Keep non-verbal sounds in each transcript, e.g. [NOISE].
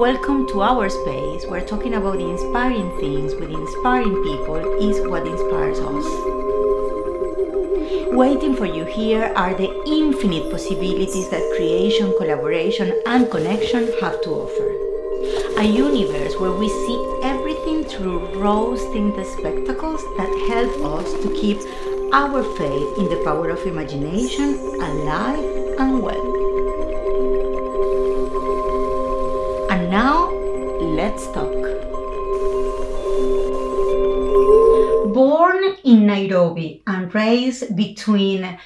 Welcome to our space. We're talking about the inspiring things with inspiring people is what inspires us. Waiting for you here are the infinite possibilities that creation, collaboration, and connection have to offer. A universe where we see everything through rose tinted spectacles that help us to keep our faith in the power of imagination alive and well. Let's talk. Born in Nairobi and raised between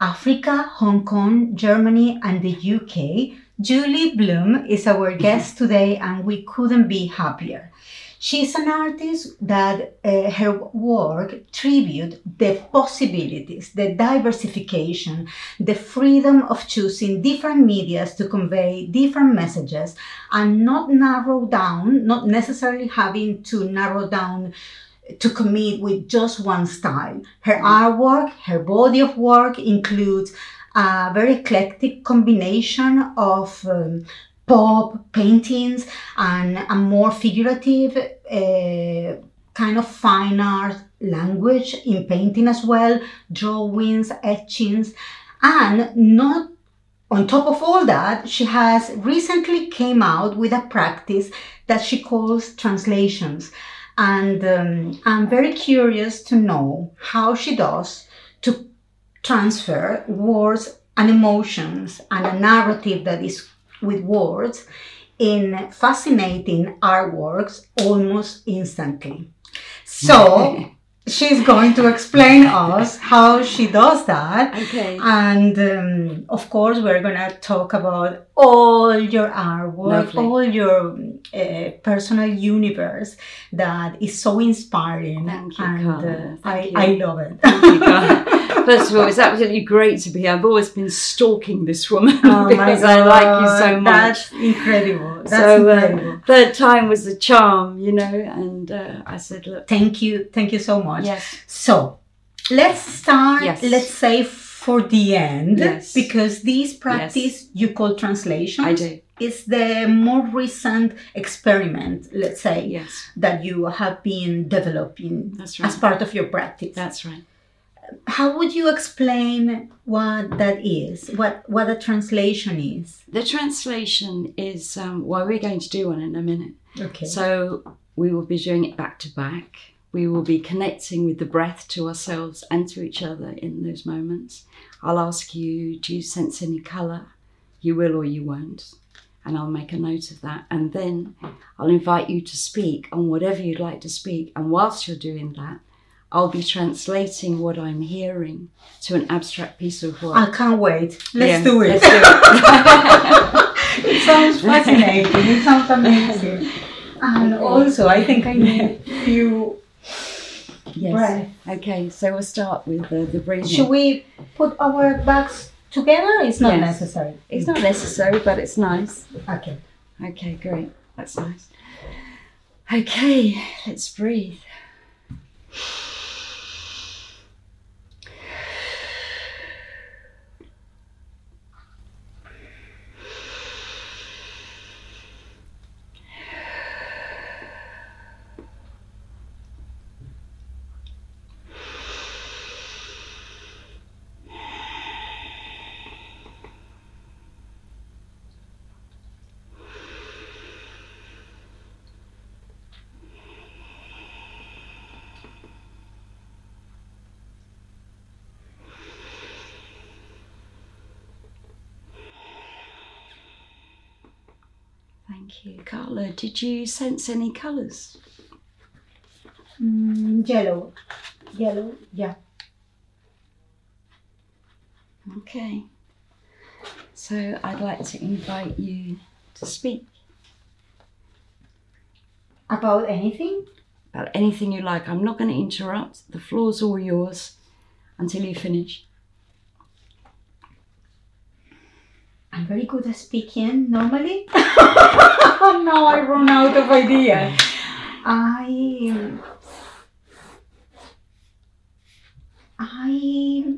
Africa, Hong Kong, Germany, and the UK, Julie Bloom is our guest today, and we couldn't be happier. She's an artist that uh, her work tribute the possibilities, the diversification, the freedom of choosing different medias to convey different messages and not narrow down, not necessarily having to narrow down to commit with just one style. Her artwork, her body of work includes a very eclectic combination of um, pop paintings and a more figurative uh, kind of fine art language in painting as well, drawings, etchings, and not on top of all that, she has recently came out with a practice that she calls translations. And um, I'm very curious to know how she does to transfer words and emotions and a narrative that is with words in fascinating artworks almost instantly. So [LAUGHS] she's going to explain us how she does that. Okay. And um, of course, we're going to talk about all your artwork, Lovely. all your uh, personal universe that is so inspiring. Thank you, and uh, I, Thank I you. love it. You, [LAUGHS] First of all, it's absolutely great to be here. I've always been stalking this woman [LAUGHS] Oh because I like you so much. That's incredible. That's so incredible. uh, third time was the charm, you know. And uh, I said, look, Thank you. Thank you so much. Yes, So let's start, Yes. let's say for the end, Yes. because this practice you call translation I do. is the more recent experiment, let's say, Yes, that you have been developing that's as part of your practice. That's right. How would you explain what that is? What what a translation is? The translation is um, what we're going to do one in a minute. Okay. So we will be doing it back to back. We will be connecting with the breath to ourselves and to each other in those moments. I'll ask you, do you sense any colour? You will or you won't. And I'll make a note of that. And then I'll invite you to speak on whatever you'd like to speak. And whilst you're doing that, I'll be translating what I'm hearing to an abstract piece of work. I can't wait. Let's Yeah, do it. let's do it. [LAUGHS] it sounds fascinating. It sounds amazing. [LAUGHS] And also, I think I need a [LAUGHS] few yes. breath. Okay, so we'll start with uh, the breathing. Should we put our bags together? It's not Yes. necessary. It's not necessary, but it's nice. Okay. Okay, great. That's nice. Okay, let's breathe. Thank you. Carla, did you sense any colours? Mm, yellow. Yellow. Yeah. Okay. So I'd like to invite you to speak About anything? about anything you like. I'm not going to interrupt. The floor's all yours until you finish. Very good at speaking normally. [LAUGHS] now I run out of ideas. I I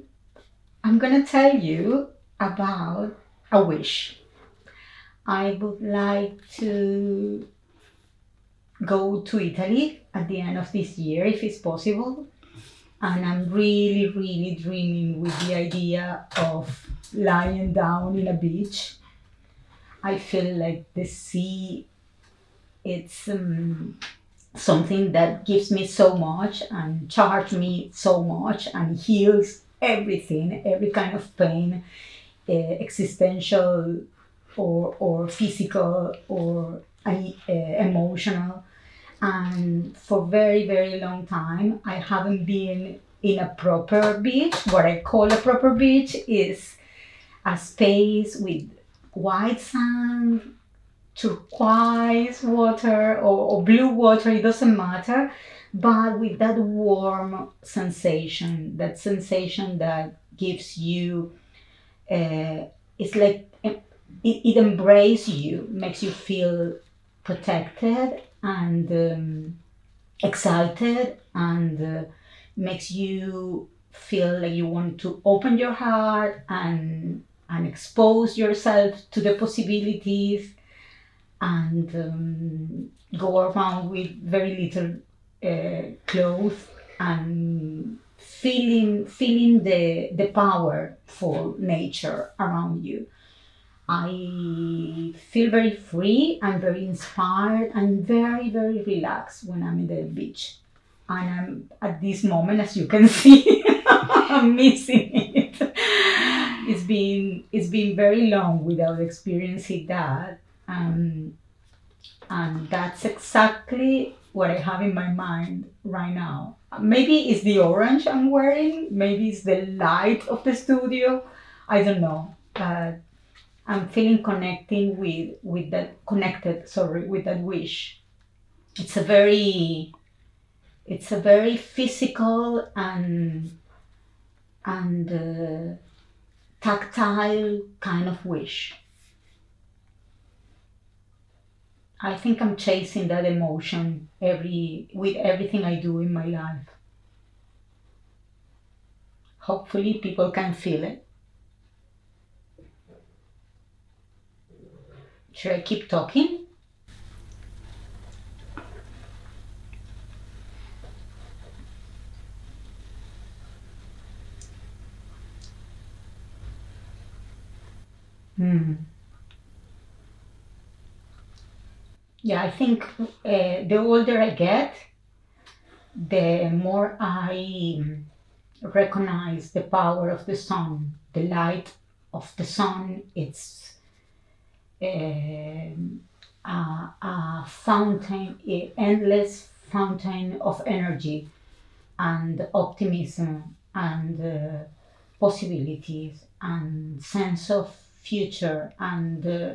I'm gonna tell you about a wish. I would like to go to Italy at the end of this year if it's possible. And I'm really, really dreaming with the idea of lying down in a beach. I feel like the sea, it's um, something that gives me so much and charges me so much and heals everything, every kind of pain, uh, existential or, or physical or uh, emotional. And for very, very long time, I haven't been in a proper beach. What I call a proper beach is a space with white sand, turquoise water or, or blue water, it doesn't matter, but with that warm sensation, that sensation that gives you, uh, it's like it, it embraces you, makes you feel protected and um, excited and uh, makes you feel like you want to open your heart and and expose yourself to the possibilities and um, go around with very little uh, clothes and feeling feeling the the power for nature around you. I feel very free and very inspired and very very relaxed when I'm in the beach. And I'm at this moment, as you can [LAUGHS] see, I'm missing it. It's been it's been very long without experiencing that. Um, and that's exactly what I have in my mind right now. Maybe it's the orange I'm wearing, maybe it's the light of the studio. I don't know. But I'm feeling connecting with with that connected, sorry, with that wish. It's a very it's a very physical and and uh, tactile kind of wish. I think I'm chasing that emotion every with everything I do in my life. Hopefully people can feel it. Should I keep talking? Hmm. Yeah, I think uh, the older I get, the more I recognize the power of the sun, the light of the sun. It's uh, a, a fountain, an endless fountain of energy and optimism and uh, possibilities and sense of future and uh,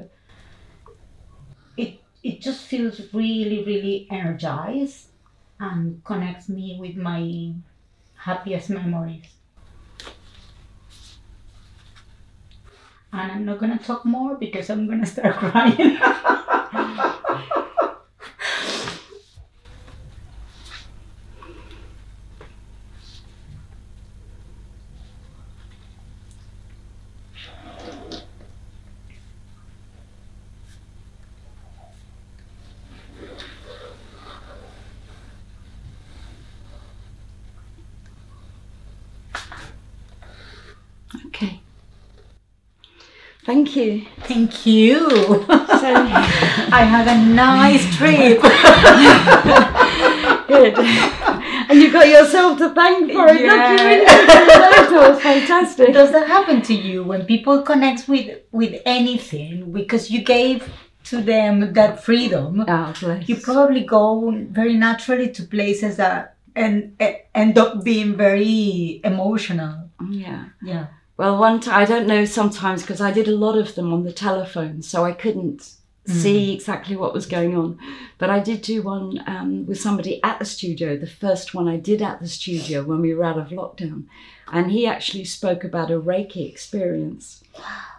it it just feels really really energized and connects me with my happiest memories. And i'm not going to talk more because i'm going to start [LAUGHS] crying [LAUGHS] Thank you. thank you So, [LAUGHS] i had a nice trip [LAUGHS] good. And you got yourself to thank for it. Yeah. Look, you really it. It was fantastic. Does that happen to you when people connect with with anything because you gave to them that freedom? Oh, bless. You probably go very naturally to places that and end up being very emotional. yeah. Yeah. Well, one time, I don't know sometimes because I did a lot of them on the telephone, so I couldn't see exactly what was going on. But I did do one um, with somebody at the studio, the first one I did at the studio when we were out of lockdown. And he actually spoke about a Reiki experience.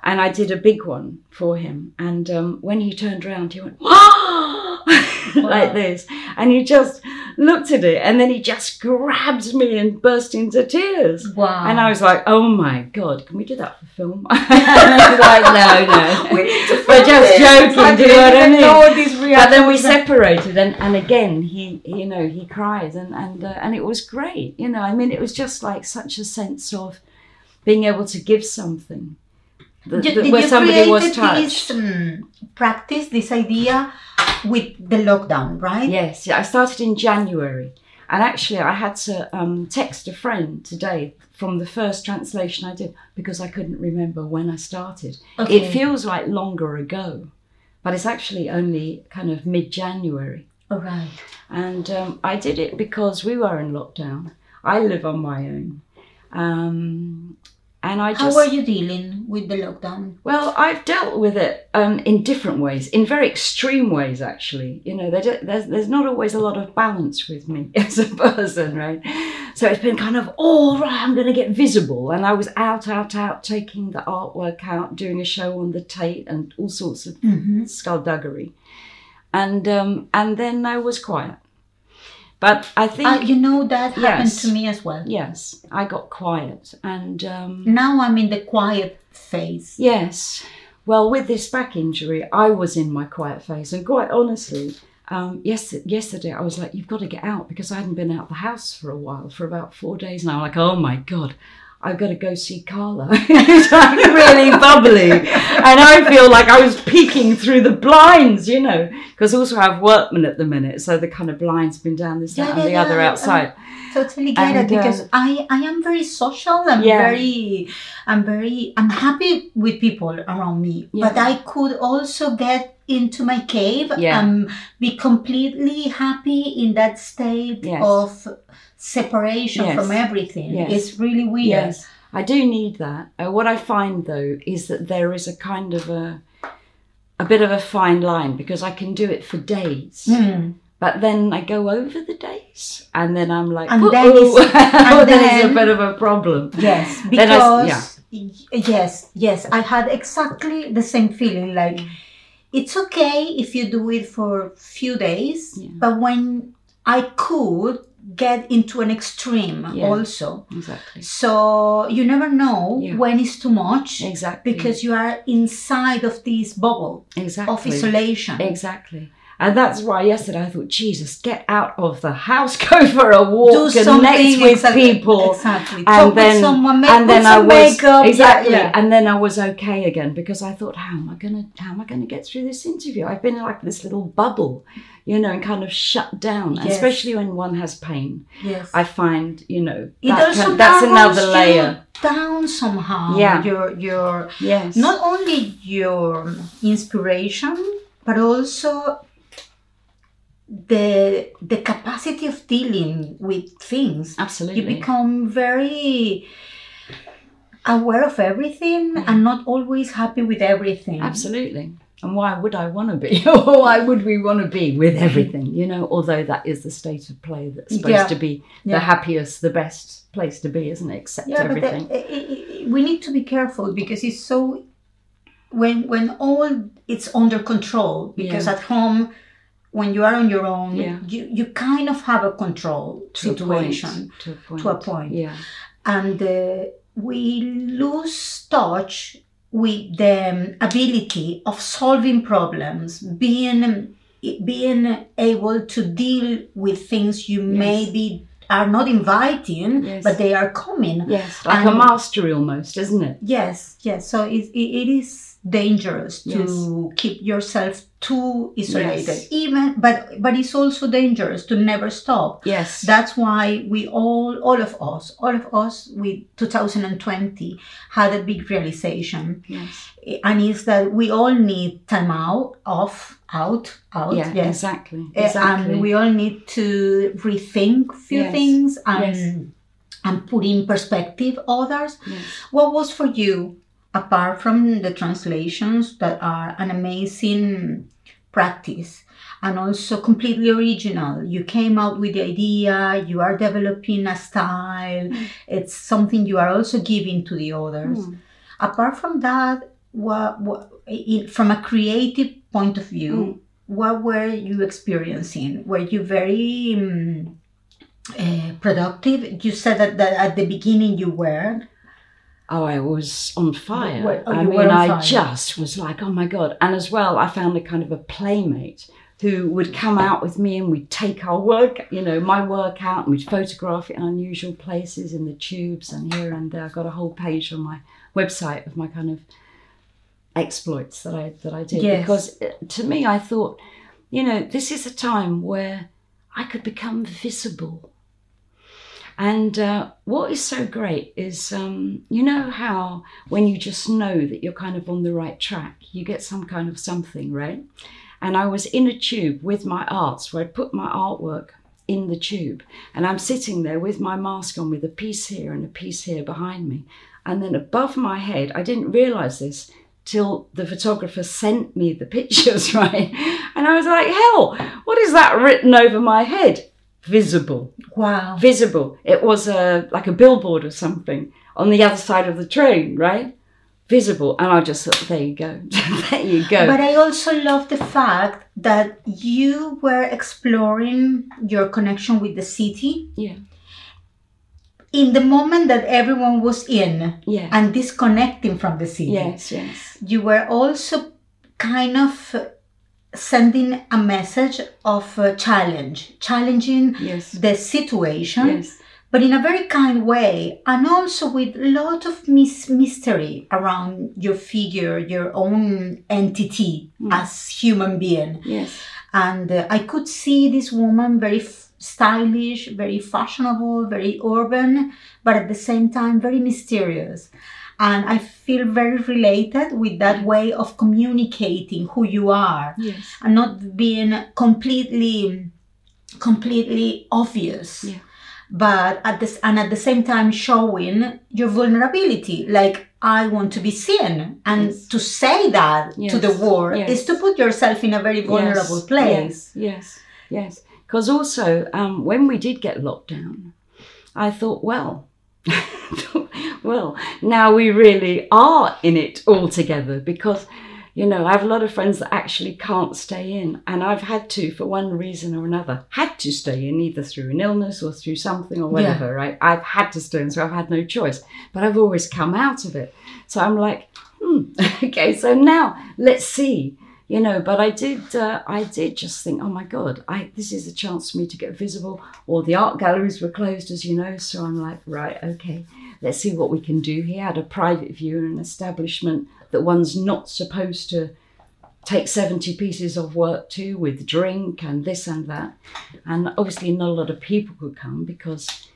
And I did a big one for him. And um, when he turned around, he went, [LAUGHS] like this. And he just looked at it, and then he just grabbed me and burst into tears. Wow. And I was like, "Oh my god, can we do that for film?" [LAUGHS] [LAUGHS] like, no, no. we need to We're just this. joking, do you know what I mean? Know this But then we reaction. separated, and, and again, he, you know, he cried, and and uh, and it was great. You know, I mean, it was just like such a sense of being able to give something that, You- that did where you somebody was created touched. this um, practice, this idea with the lockdown, right? Yes, yeah, I started in January, and actually, I had to um, text a friend today from the first translation I did because I couldn't remember when I started. Okay. It feels like longer ago, but it's actually only kind of mid-January. All right. And um, I did it because we were in lockdown. I live on my own. Um, and I How just. were you dealing with the lockdown? Well, I've dealt with it um, in different ways, in very extreme ways, actually. You know, there there's, there's not always a lot of balance with me [LAUGHS] as a person, right? So it's been kind of, all right, I'm going to get visible. And I was out, out, out, taking the artwork out, doing a show on the Tate and all sorts of Mm-hmm. skullduggery. And, um, and then I was quiet. But I think. Uh, you know that happened Yes. to me as well. Yes, I got quiet. And um, Now I'm in the quiet phase. yes, well, with this back injury, I was in my quiet phase. And quite honestly, um, yes, yesterday I was like, you've got to get out because I hadn't been out the house for a while, for about four days now. I'm like, oh my God. I've got to go see Carla. [LAUGHS] It's like really bubbly. And I feel like I was peeking through the blinds, you know, because also I have workmen at the minute. So the kind of blinds have been down this, that, Yeah, and the yeah, other yeah. outside. Totally get And, it because uh, I I am very social. I'm Yeah. very I'm very I'm happy with people around me, but I could also get into my cave Yeah. and be completely happy in that state Yes. of separation Yes. from everything. Yes. It's really weird. Yes, I do need that. Uh, what I find though is that there is a kind of a a bit of a fine line because I can do it for days, Mm. but then I go over the days, and then I'm like, And then ooh." it's- [LAUGHS] and then it's a bit of a problem. Yes, [LAUGHS] Then I- because yes, yes, I had exactly the same feeling. Like it's okay if you do it for a few days, Yeah. but when I could get into an extreme Yeah. also, Exactly. so you never know Yeah. when it's too much Exactly. because you are inside of this bubble exactly. of isolation. Exactly. And that's why yesterday I thought, Jesus, get out of the house, [LAUGHS] go for a walk, Do connect with exactly- people. Exactly. and Talk then someone, make, and then I was makeup. exactly, yeah. and then I was okay again because I thought, how am I gonna, how am I gonna get through this interview? I've been like this little bubble, you know, and kind of shut down. Yes. Especially when one has pain, Yes. I find, you know, that can- that's another layer. down somehow. Yeah. Your your Yes, not only your inspiration, but also the the capacity of dealing with things. absolutely. You become very aware of everything Yeah. and not always happy with everything. Absolutely. And why would I want to be? [LAUGHS] or why would we want to be with mm-hmm. everything? You know, although that is the state of play that's supposed Yeah. to be Yeah. the happiest, the best place to be, isn't it? Accept but uh, everything. we need to be careful because it's so when when all it's under control because at home when you are on your own Yeah. you, you kind of have a control To a situation to a point. to a point. Yeah. and uh, we lose touch with the um, ability of solving problems being being able to deal with things you Yes. maybe are not inviting Yes. but they are coming Yes, like a And- mastery almost, isn't it? Yes, yes. So it, it, it is dangerous to keep yourself too isolated. Yes. Even, but but it's also dangerous to never stop. Yes. That's why we all, all of us, all of us, with 2020 had a big realization, yes. and is that we all need time out, off, out, out. Yeah, yes. exactly. Eh, Exactly. And we all need to rethink few Yes. things and Yes. and put in perspective others. Yes. What was for you, apart from the translations that are an amazing practice and also completely original? You came out with the idea, you are developing a style, it's something you are also giving to the others. Mm. Apart from that, what, what, in, from a creative point of view, what were you experiencing? Were you very um, uh, productive? You said that, that at the beginning you were. Oh, I was on fire. Were- oh, I mean, I fire. just was like, oh my God. And as well, I found a kind of a playmate who would come out with me and we'd take our work, you know, my work out and we'd photograph it in unusual places in the tubes and here and there. I've got a whole page on my website of my kind of exploits that I that I did Yes. because uh, to me I thought, you know, this is a time where I could become visible. And uh, what is so great is, um, you know, how when you just know that you're kind of on the right track, you get some kind of something, right? And I was in a tube with my arts where I put my artwork in the tube. And I'm sitting there with my mask on with a piece here and a piece here behind me. And then above my head, I didn't realize this till the photographer sent me the [LAUGHS] pictures, right? And I was like, hell, what is that written over my head? Visible Wow. visible. It was a like a billboard or something on the other side of the train, right? Visible, and I just thought, there you go, [LAUGHS] there you go. But I also love the fact that you were exploring your connection with the city yeah, in the moment that everyone was in yeah, and disconnecting from the city. yes, yes, You were also kind of sending a message of uh, challenge, challenging yes, the situation, yes, but in a very kind way, and also with a lot of mis- mystery around your figure, your own entity as human being. yes, And uh, I could see this woman very f- stylish, very fashionable, very urban, but at the same time very mysterious. And I feel very related with that way of communicating who you are. Yes, and not being completely completely obvious. Yeah. but at this and at the same time showing your vulnerability. Like i want to be seen. And Yes. to say that to the world Yes. is to put yourself in a very vulnerable yes, place. Yes, yes, yes. Because also, um, when we did get locked down, I thought, well, [LAUGHS] well, now we really are in it all together because, you know, I have a lot of friends that actually can't stay in, and I've had to, for one reason or another, had to stay in either through an illness or through something or whatever, right? I've had to stay in, so I've had no choice, but I've always come out of it. So I'm like, hmm, [LAUGHS] okay, so now let's see you know but i did uh, i did just think oh my god i this is a chance for me to get visible. Or the art galleries were closed as you know so i'm like right okay let's see what we can do here. At a private view in an establishment that one's not supposed to take 70 pieces of work to with drink and this and that. And obviously not a lot of people could come because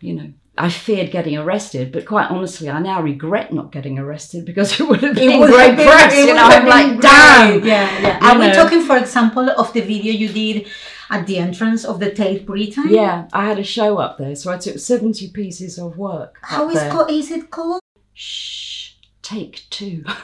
you know I feared getting arrested, but quite honestly, I now regret not getting arrested because [LAUGHS] it would have been would great have been- press. You know, I'm like, damn. Yeah, yeah. Are we know. talking, for example, of the video you did at the entrance of the Tate Britain? Yeah, I had a show up there, so I took 70 pieces of work. How is, co- is it called? Shh, take two. [LAUGHS]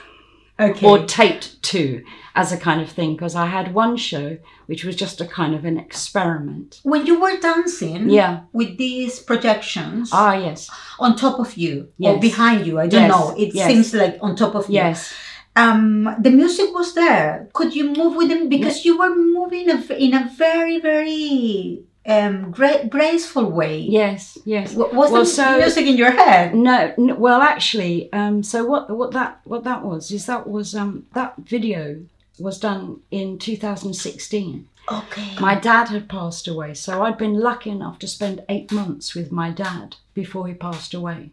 Okay. or taped to as a kind of thing, because I had one show which was just a kind of an experiment. when you were dancing Yeah. with these projections Ah, yes. on top of you or behind you, I don't Yes, know. It yes. seems like on top of you. Yes. Um, the music was there. Could you move with them because you were moving in a very, very um, gra- graceful way? Yes. Yes. W- Was Well, so- music in your head? No, n well, actually, um, so what what that what that was is that was um, that video was done in 2016. Okay. My dad had passed away, so I'd been lucky enough to spend eight months with my dad before he passed away.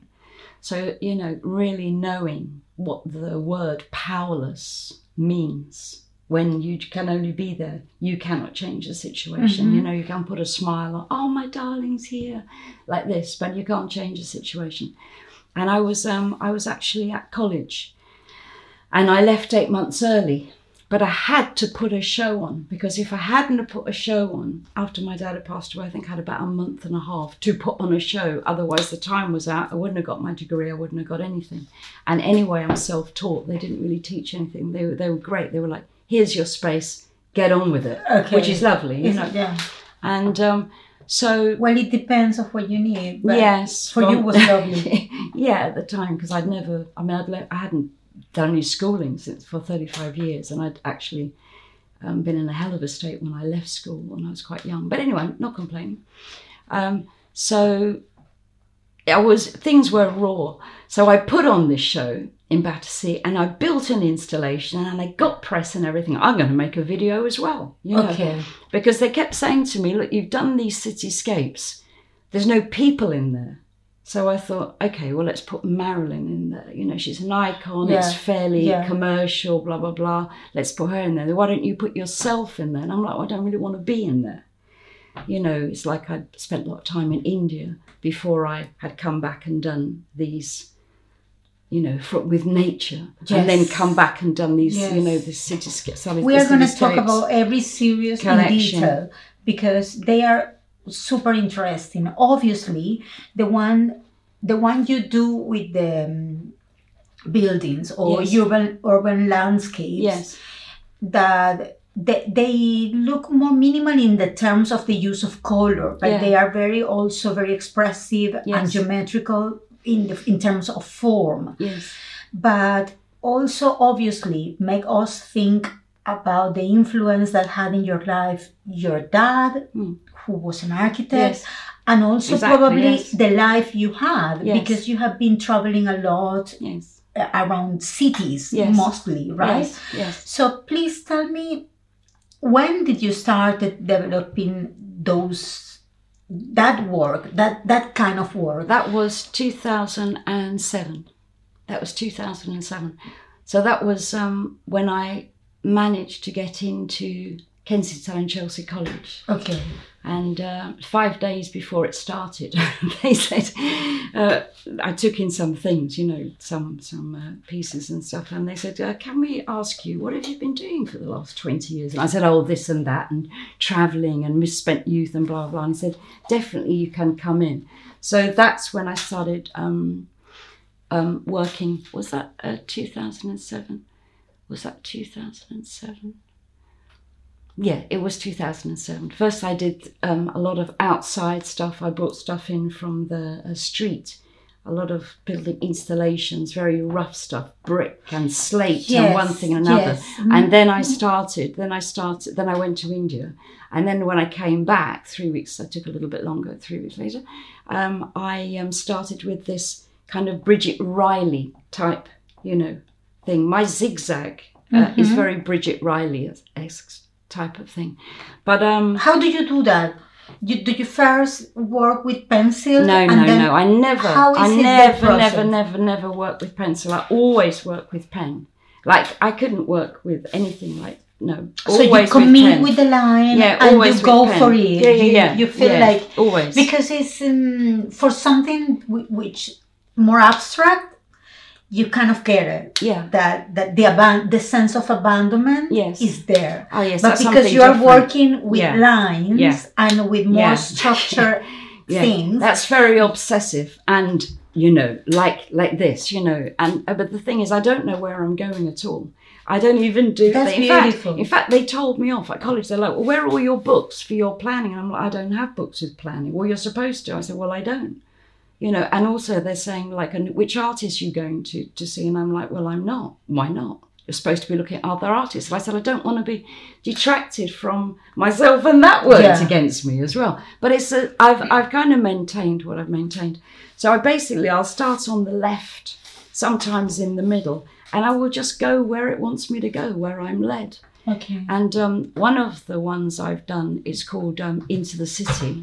So, you know, really knowing what the word powerless means when you can only be there, you cannot change the situation. You know, you can put a smile on, oh, my darling's here, like this, but you can't change the situation. And I was, um, I was actually at college and I left eight months early. But I had to put a show on because if I hadn't put a show on after my dad had passed away, I think I had about a month and a half to put on a show. Otherwise, the time was out. I wouldn't have got my degree. I wouldn't have got anything. And anyway, I'm self-taught. They didn't really teach anything. They were they were great. They were like, "Here's your space. Get on with it," Okay. which is lovely, you know. yeah. And um, so Well, it depends of what you need. But yes, For you was lovely. [LAUGHS] yeah, at the time because I'd never. I mean, I'd le- I hadn't done any schooling since for thirty five years, and I'd actually Um, been in a hell of a state when I left school when I was quite young. But anyway, not complaining. Um, so I was things were raw. So I put on this show in Battersea and I built an installation and I got press and everything. I'm going to make a video as well. You know, Okay. Because they kept saying to me, look, you've done these cityscapes. There's no people in there. So I thought, okay, well, let's put Marilyn in there. You know, she's an icon. It's fairly yeah. commercial, blah, blah, blah. Let's put her in there. Why don't you put yourself in there? And I'm like, well, I don't really want to be in there. You know, it's like I'd spent a lot of time in India before I had come back and done these, you know, fro- with nature. And then come back and done these, you know, the cityscapes. We are going to talk about every series in detail because they are super interesting. Obviously, the one the one you do with the um, buildings or Yes. urban urban landscapes Yes. that they, they look more minimal in the terms of the use of color, but Yeah. they are very also very expressive and geometrical in the, in terms of form Yes. but also obviously make us think about the influence that had in your life your dad Hmm. who was an architect Yes. and also Exactly, probably yes. the life you had Yes. because you have been traveling a lot Yes. around cities mostly right Yes. Yes. so please tell me when did you start developing those that work that that kind of work That was 2007. That was 2007. So that was um, when I managed to get into Kensington and Chelsea College. okay And uh, five days before it started, [LAUGHS] they said uh, I took in some things, you know, some some uh, pieces and stuff, and they said, uh, "Can we ask you what have you been doing for the last twenty years?" And I said, "Oh, this and that, and travelling and misspent youth and blah blah." And he said, "Definitely, you can come in." So that's when I started um, um, working. Was that uh, two thousand and seven? Was that two thousand and seven? Yeah, it was 2007. First, I did um, a lot of outside stuff. I brought stuff in from the uh, street, a lot of building installations, very rough stuff, brick and slate and one thing and another. yes. Mm-hmm. And then I started. Then I started. Then I went to India, and then when I came back, three weeks. I took a little bit longer. Three weeks later, um, I um, started with this kind of Bridget Riley type, you know, thing. My zigzag uh, Mm-hmm. is very Bridget Riley esque type of thing. But um, How do you do that? You, do you first work with pencil? no, no, no. I never, how is I never, never, never, never work with pencil. I always work with pen. Like I couldn't work with anything like no. So you commit pen. with, the line yeah, and always you go pen. for it. Yeah, yeah, you, yeah. you feel yeah, like always because it's um, for something whi- which more abstract, you kind of get it. yeah. That that the aban- the sense of abandonment Yes. is there. Oh yes, but because you are different. working with Yeah. lines Yeah. and with more Yeah. structured [LAUGHS] Yeah, things, That's very obsessive, and you know, like like this, you know. And uh, but the thing is, I don't know where I'm going at all. I don't even do. That's in fact- beautiful. in fact, they told me off at college. They're like, "Well, where are all your books for your planning?" And I'm like, "I don't have books with planning." Well, you're supposed to. I said, "Well, I don't." You know, and also they're saying like, "And which artist you going to to see?" And I'm like, "Well, I'm not. Why not?" You're supposed to be looking at other artists. And I said, I don't want to be detracted from myself, and that worked Yeah. against me as well. But it's a, I've I've kind of maintained what I've maintained. So I basically I'll start on the left, sometimes in the middle, and I will just go where it wants me to go, where I'm led. okay. And um, one of the ones I've done is called um, Into the City,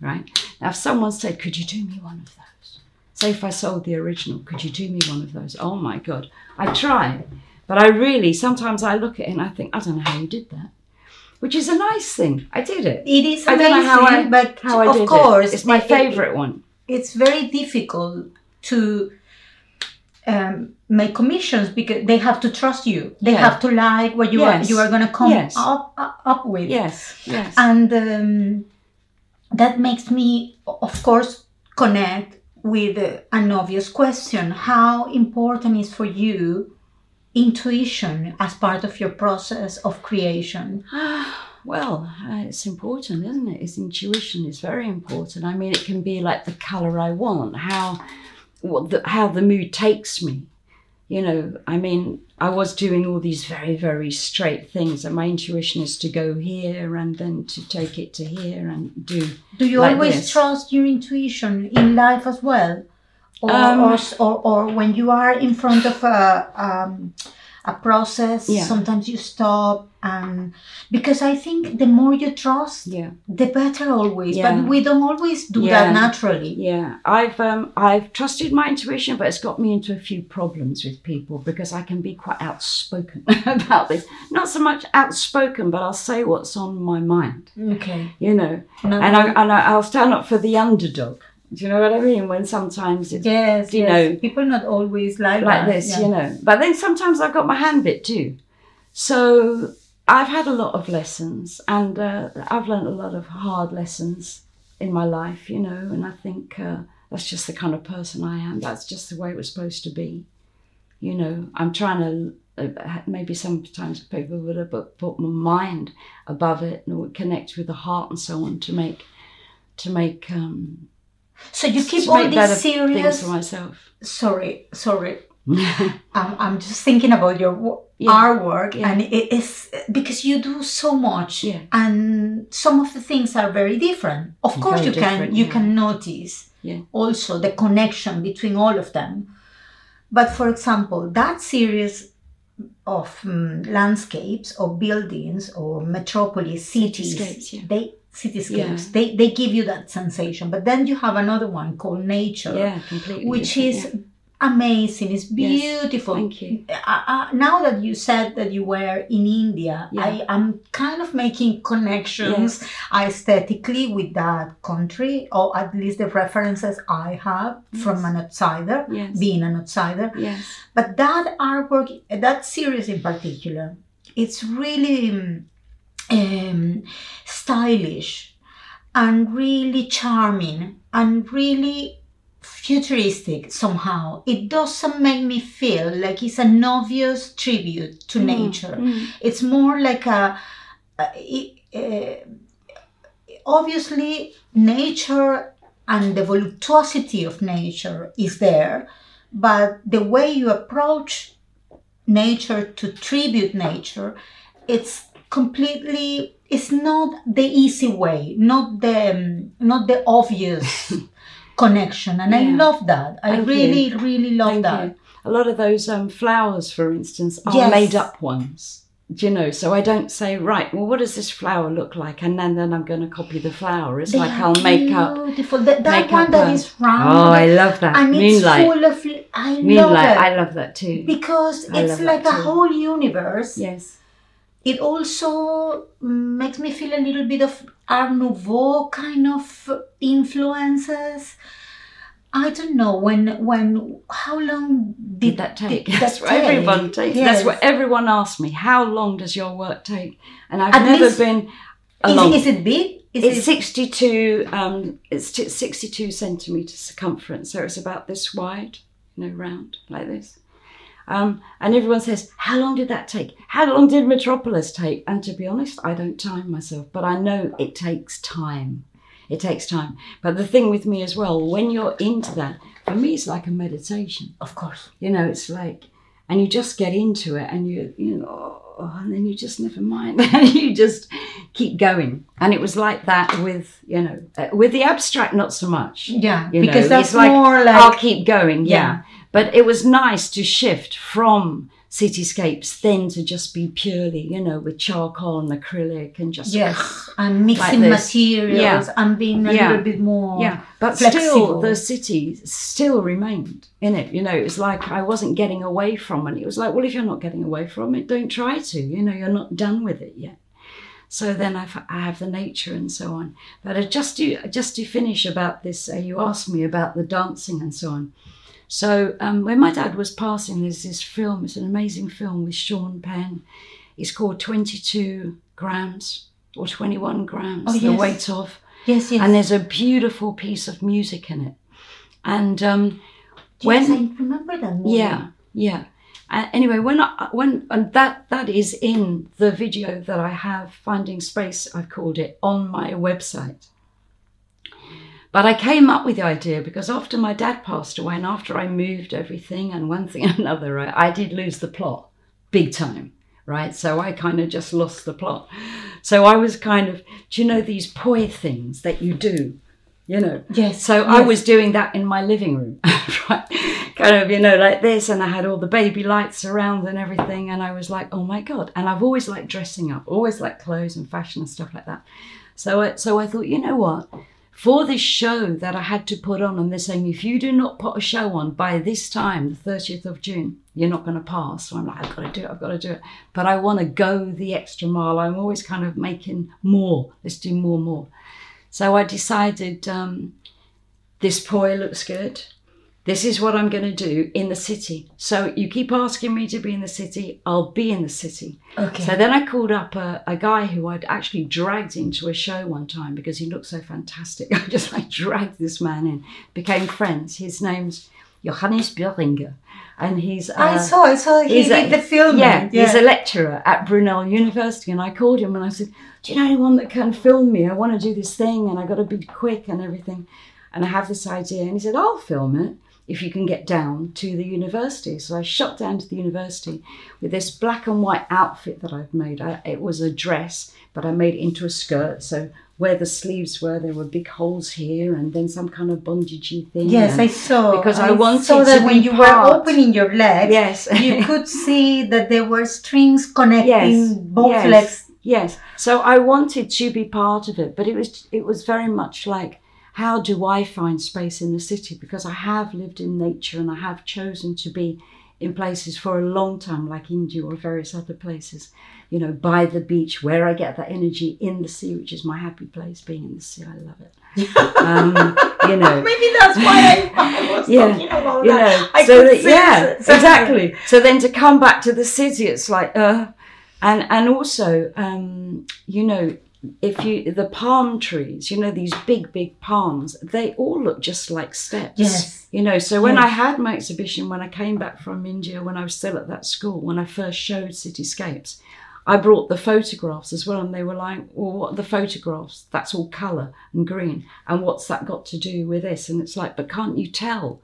right? Now, if someone said, Could you do me one of those? Say, if I sold the original, could you do me one of those? Oh my God. I try. But I really, sometimes I look at it and I think, I don't know how you did that. Which is a nice thing. I did it. It is I don't know how I, but how I of did it. course, It's my it- it- one. it's very difficult to um, make commissions because they have to trust you. They Yeah. have to like what you Yes. are you are going to come Yes. up, up up with. Yes, yes. and um, that makes me, of course, connect with an obvious question: How important is for you intuition as part of your process of creation? [SIGHS] Well, uh, it's important, isn't it? It's intuition is very important. I mean, it can be like the color I want, how what the, how the mood takes me. You know, I mean, I was doing all these very, very straight things, and my intuition is to go here and then to take it to here and do. Do you like always this. trust your intuition in life as well? Or, Um, or, or, or when you are in front of a, um, a process, Yeah. sometimes you stop and because I think the more you trust, Yeah, the better always. Yeah. But we don't always do that naturally. yeah. I've um, I've trusted my intuition, but it's got me into a few problems with people because I can be quite outspoken [LAUGHS] about this. Not so much outspoken, but I'll say what's on my mind. Okay. You know, No, and I and I, I'll stand up for the underdog. Do you know what I mean? When sometimes it's Yes, you yes. know, people not always like, like this, yeah. you know. But then sometimes I've got my hand bit too. So I've had a lot of lessons, and uh, I've learned a lot of hard lessons in my life, you know. And I think uh, that's just the kind of person I am. That's just the way it was supposed to be, you know. I'm trying to. Uh, maybe sometimes people would have put, put my mind above it and would connect with the heart and so on to make to make um So you keep all these serious. for myself. Sorry, sorry. [LAUGHS] I'm, I'm just thinking about your Yeah. artwork, Yeah. and it is because you do so much, Yeah. and some of the things are very different. Of course, Very you can you can notice also the connection between all of them. But for example, that series of mm, landscapes or buildings or metropolis cities, they cityscapes Yeah. they they give you that sensation. But then you have another one called nature Yeah, completely. which is yeah. amazing. It's Yes, beautiful. Thank you. Uh, uh, now that you said that you were in India, Yeah. I am kind of making connections aesthetically with that country, or at least the references I have from an outsider, Yes. being an outsider. Yes. But that artwork, that series in particular, it's really um, stylish and really charming and really futuristic somehow. It doesn't make me feel like it's an obvious tribute to nature. Mm. It's more like a, a it- uh, obviously nature and the voluptuosity of nature is there, but the way you approach nature to tribute nature, it's completely it's not the easy way, not the um, not the obvious [LAUGHS] connection, and I love that. I Thank really, really love Thank that. you. A lot of those um, flowers, for instance, are Yes. made up ones. Do you know? So I don't say, right, well, what does this flower look like? And then, then I'm going to copy the flower. It's They like I'll make up. beautiful. That, that one that a- is round. Oh, I love that. and it's Moonlight. full of. I love Moonlight. it I love that too. because I it's like a too. whole universe. Yes. It also makes me feel a little bit of Art Nouveau kind of influences. I don't know when when how long did, Did that take? did That's that what everyone take? takes. That's what everyone asks me. How long does your work take? And I've At never least- been a Is, it, is it big? Is It's it 62. Um, it's t- 62 centimeters circumference, so it's about this wide, you know, round like this. Um, and everyone says, "How long did that take? How long did Metropolis take?" And to be honest, I don't time myself, but I know it takes time. It takes time. But the thing with me as well, when you're into that, for me, it's like a meditation. of course. You know, it's like, and you just get into it, and you, you know, oh, and then you just never mind, and [LAUGHS] you just keep going. And it was like that with, you know, uh, with the abstract, not so much. Yeah, because know, that's it's like, more like I'll keep going, yeah. Yeah. But it was nice to shift from cityscapes then to just be purely, you know, with charcoal and acrylic and just yes, [SIGHS] and mixing this. materials and being a Yeah. little bit more Yeah, but still, the city still remained in it. You know, it was like I wasn't getting away from it. It was like, well, if you're not getting away from it, don't try to. You know, you're not done with it yet. So then I've, I have the nature and so on. But just to just to finish about this, uh, you asked me about the dancing and so on. So um, when my dad was passing, there's this film. It's an amazing film with Sean Penn. It's called 22 grams or 21 grams. Oh, The yes. weight of yes, yes. and there's a beautiful piece of music in it. And um, when I remember that movie. yeah, yeah. Uh, anyway, when I, when and that that is in the video that I have, finding space, I've called it on my website. But I came up with the idea because after my dad passed away and after I moved everything and one thing [LAUGHS] and another, right, I did lose the plot big time, right? So I kind of just lost the plot. So I was kind of, do you know these poi things that you do? You know, Yes. so I was doing that in my living room, [LAUGHS] right? Kind of, you know, like this, and I had all the baby lights around and everything, and I was like, oh my god! And I've always liked dressing up, always liked clothes and fashion and stuff like that. So, I, so I thought, you know what? For this show that I had to put on, and they're saying if you do not put a show on by this time, the thirtieth of June, you're not going to pass. So I'm like, I've got to do it. I've got to do it. But I want to go the extra mile. I'm always kind of making more. Let's do more, more. So I decided um, this poi looks good. This is what I'm going to do in the city. So you keep asking me to be in the city, I'll be in the city. Okay. So then I called up a, a guy who I'd actually dragged into a show one time because he looked so fantastic. [LAUGHS] I just like dragged this man in, became friends. His name's Johannes Böhringer, and he's I uh, saw, I saw he he's did a- the film. yeah, he's a lecturer at Brunel University, and I called him and I said, "Do you know anyone that can film me? I want to do this thing, and I got to be quick and everything." And I have this idea, and he said, "I'll film it if you can get down to the university." So I shot down to the university with this black and white outfit that I'd made. I, it was a dress, but I made it into a skirt. So where the sleeves were, there were big holes here, and then some kind of bondagey thing. Yes, I saw. Because I wanted saw that to when you part. were opening your legs, Yes. [LAUGHS] you [LAUGHS] could see that there were strings connecting Yes, both yes. legs. Yes. So I wanted to be part of it, but it was it was very much like how do I find space in the city because I have lived in nature and I have chosen to be in places for a long time like India or various other places, you know, by the beach where I get that energy in the sea, which is my happy place being in the sea. I love it. [LAUGHS] Um, you know, Maybe that's why I, [LAUGHS] I was Yeah, talking about you that. know, I so that, yeah, it. [LAUGHS] Exactly. So then to come back to the city, it's like, uh, and and also, um, you know, if you the palm trees, you know, these big big palms, they all look just like steps. Yes. You know, so when I had my exhibition, when I came back from India, when I was still at that school, when I first showed cityscapes, I brought the photographs as well, and they were like, "Well, what are the photographs? That's all colour and green, and what's that got to do with this?" And it's like, but can't you tell?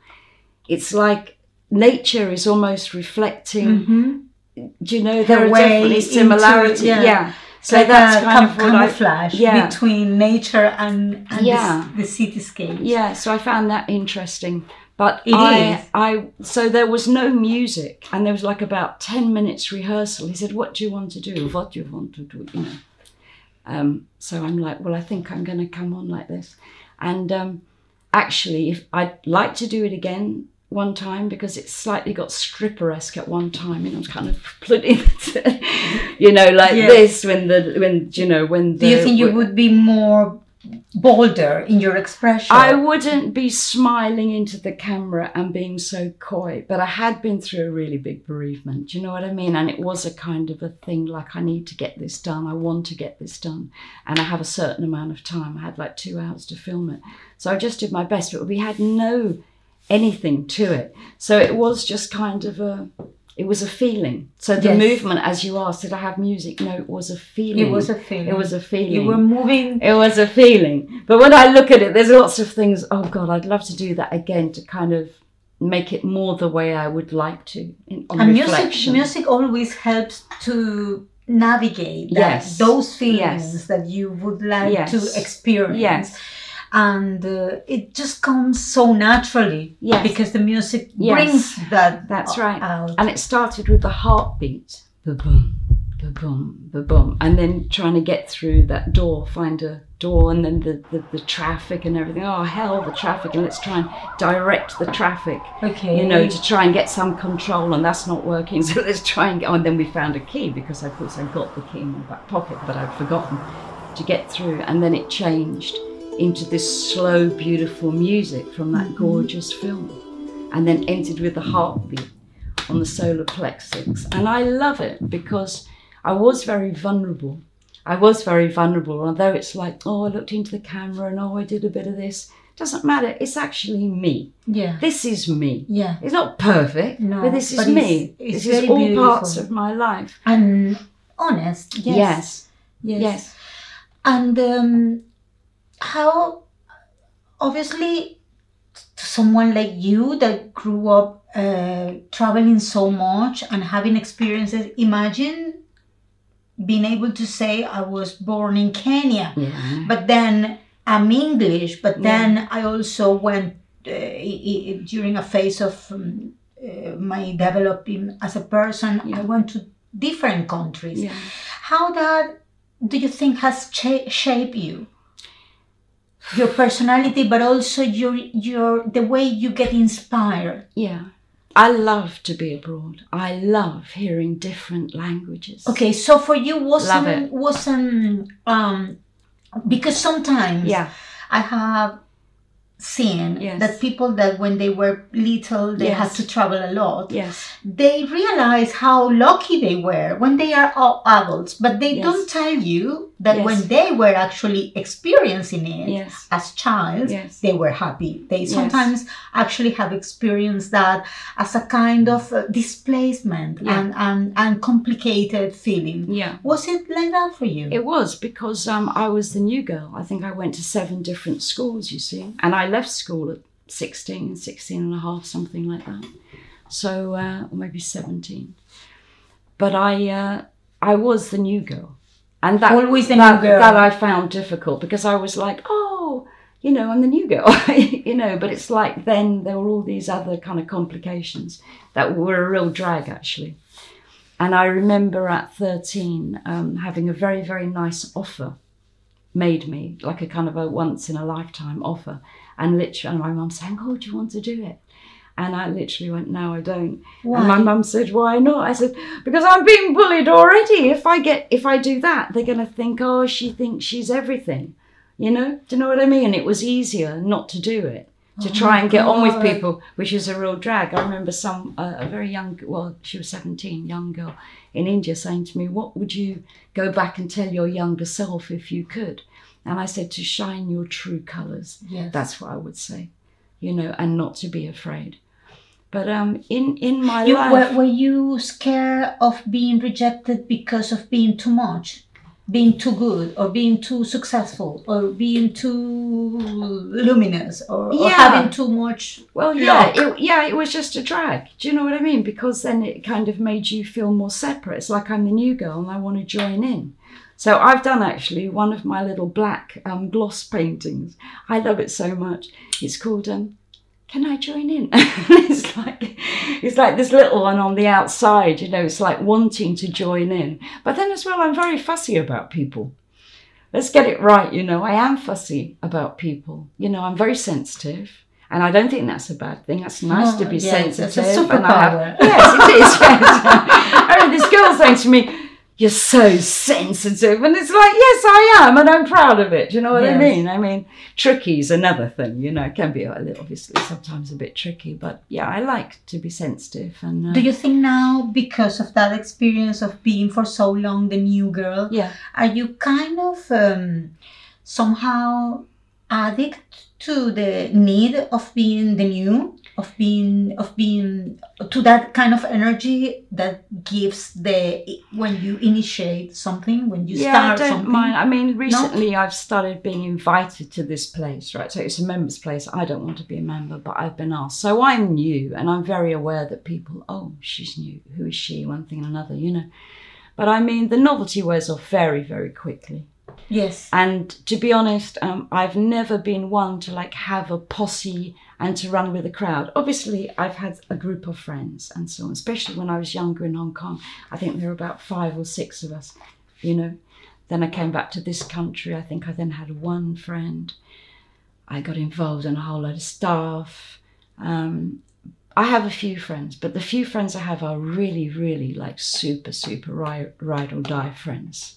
It's like nature is almost reflecting. Mhm. Do you know there are way definitely similarities? yeah. yeah. So like that's kind of I camouflage yeah. between nature and, and Yeah. the, the cityscape. Yeah, so I found that interesting. But It I, is. I, so there was no music, and there was like about ten minutes rehearsal. He said, "What do you want to do? What do you want to do?" You know. Um, so I'm like, "Well, I think I'm going to come on like this." And um, actually, if I'd like to do it again one time because it slightly got stripper-esque at one time, You know, kind of put [LAUGHS] into, you know, like Yeah. this when the when you know when. Do you think you would be more bolder in your expression? I wouldn't be smiling into the camera and being so coy, but I had been through a really big bereavement. Do you know what I mean? And it was a kind of a thing like, I need to get this done. I want to get this done. And I have a certain amount of time. I had like two hours to film it. So I just did my best, but we had no anything to it. So it was just kind of a. It was a feeling. So the Yes. movement, as you asked, did I have music? No, it was a feeling. It was a feeling. It was a feeling. You were moving. It was a feeling. But when I look at it, there's lots of things. Oh God, I'd love to do that again to kind of make it more the way I would like to in, And music, music always helps to navigate that, Yes. those feelings Yes. that you would like Yes. to experience. Yes. And uh, it just comes so naturally Yes. because the music Yes. brings that That's right. out. And it started with the heartbeat, the boom, the boom, the boom, and then trying to get through that door, find a door, and then the, the, the traffic and everything. Oh hell, the traffic, and let's try and direct the traffic. okay. you know, to try and get some control, and that's not working. [LAUGHS] So let's try and get. Oh, and then we found a key because of course I got the key in my back pocket, but I'd forgotten to get through. And then it changed into this slow, beautiful music from that gorgeous film, and then entered with the heartbeat on the solar plexus. And I love it because I was very vulnerable. I was very vulnerable, although it's like, oh, I looked into the camera and oh, I did a bit of this. Doesn't matter. It's actually me. yeah. This is me. Yeah. It's not perfect, No, but this is but me. it's- it's this is all beautiful. parts of my life. And honest. Yes. Yes. Yes. Yes. And um, how obviously, someone like you that grew up uh, traveling so much and having experiences, imagine being able to say, I was born in Kenya, Yeah. but then I'm English, but Yeah. then I also went uh, during a phase of um, uh, my developing as a person, Yeah. I went to different countries. How that do you think has cha- shaped you? Your personality, but also your your the way you get inspired. Yeah. I love to be abroad. I love hearing different languages. Okay, so for you wasn't it. wasn't um because sometimes Yeah. I have seen Yes. that people that when they were little they had to travel a lot Yes. they realize how lucky they were when they are all adults but they Yes. don't tell you that Yes. when they were actually experiencing it Yes. as child Yes. they were happy they Yes. sometimes actually have experienced that as a kind of uh, displacement Yeah. and, and and complicated feeling Yeah. was it like that for you It was because um, I was the new girl. I think I went to seven different schools, you see. And I left school at 16, 16 and a half, something like that. So, uh, or maybe 17. But I, uh, I was the new girl. And that, Always the that, new girl. that I found difficult because I was like, oh, you know, I'm the new girl, [LAUGHS] you know. But it's like then there were all these other kind of complications that were a real drag, actually. And I remember at 13 um, having a very, very nice offer made me, like a kind of a once in a lifetime offer. And literally, and my mum saying, Oh, do you want to do it? And I literally went, No, I don't. And my mum said, Why not? I said, Because I'm being bullied already. If I get, if I do that, they're going to think, Oh, she thinks she's everything. You know? Do you know what I mean? And it was easier not to do it. To Oh try and get on with people, which is a real drag. I remember some uh, a very young, well, she was seventeen, young girl in India, saying to me, "What would you go back and tell your younger self if you could?" And I said, "To shine your true colors. yes That's what I would say, you know, and not to be afraid. But um, in in my You, life, were, were you scared of being rejected because of being too much, being too good, or being too successful, or being too luminous, or, or Yeah. having too much? Well, yeah, it, yeah, it was just a drag. Do you know what I mean? Because then it kind of made you feel more separate. It's like I'm the new girl and I want to join in. So I've done actually one of my little black um, gloss paintings. I love it so much. It's called um, "Can I Join In?" [LAUGHS] it's like it's like this little one on the outside. You know, it's like wanting to join in. But then as well, I'm very fussy about people let's get it right. You know, I am fussy about people. You know, I'm very sensitive. And I don't think that's a bad thing. That's nice No, to be yes, it's a sensitive. and I have- superpower. [LAUGHS] yes, it is. Yes. I mean, this girl saying to me, "You're so sensitive," and it's like, yes, I am, and I'm proud of it. Do you know what I mean? I mean, tricky is another thing. You know, it can be a little, obviously sometimes a bit tricky, but yeah, I like to be sensitive. And uh, Do you think now, because of that experience of being for so long the new girl, yeah, are you kind of um, somehow addict to the need of being the new of being of being to that kind of energy that gives the when you initiate something when you yeah, start I don't something mind. I mean, recently I've started being invited to this place, right? So it's a members' place. I don't want to be a member, but I've been asked. So I'm new, and I'm very aware that people, oh, she's new. Who is she? One thing and another, you know. But I mean, the novelty wears off very, very quickly. yes And to be honest, um, I've never been one to like have a posse and to run with the crowd. Obviously, I've had a group of friends and so on, especially when I was younger in Hong Kong. I think there were about five or six of us, you know. Then I came back to this country. I think I then had one friend. I got involved in a whole load of stuff. Um, I have a few friends, but the few friends I have are really, really like super, super ride, ride or die friends.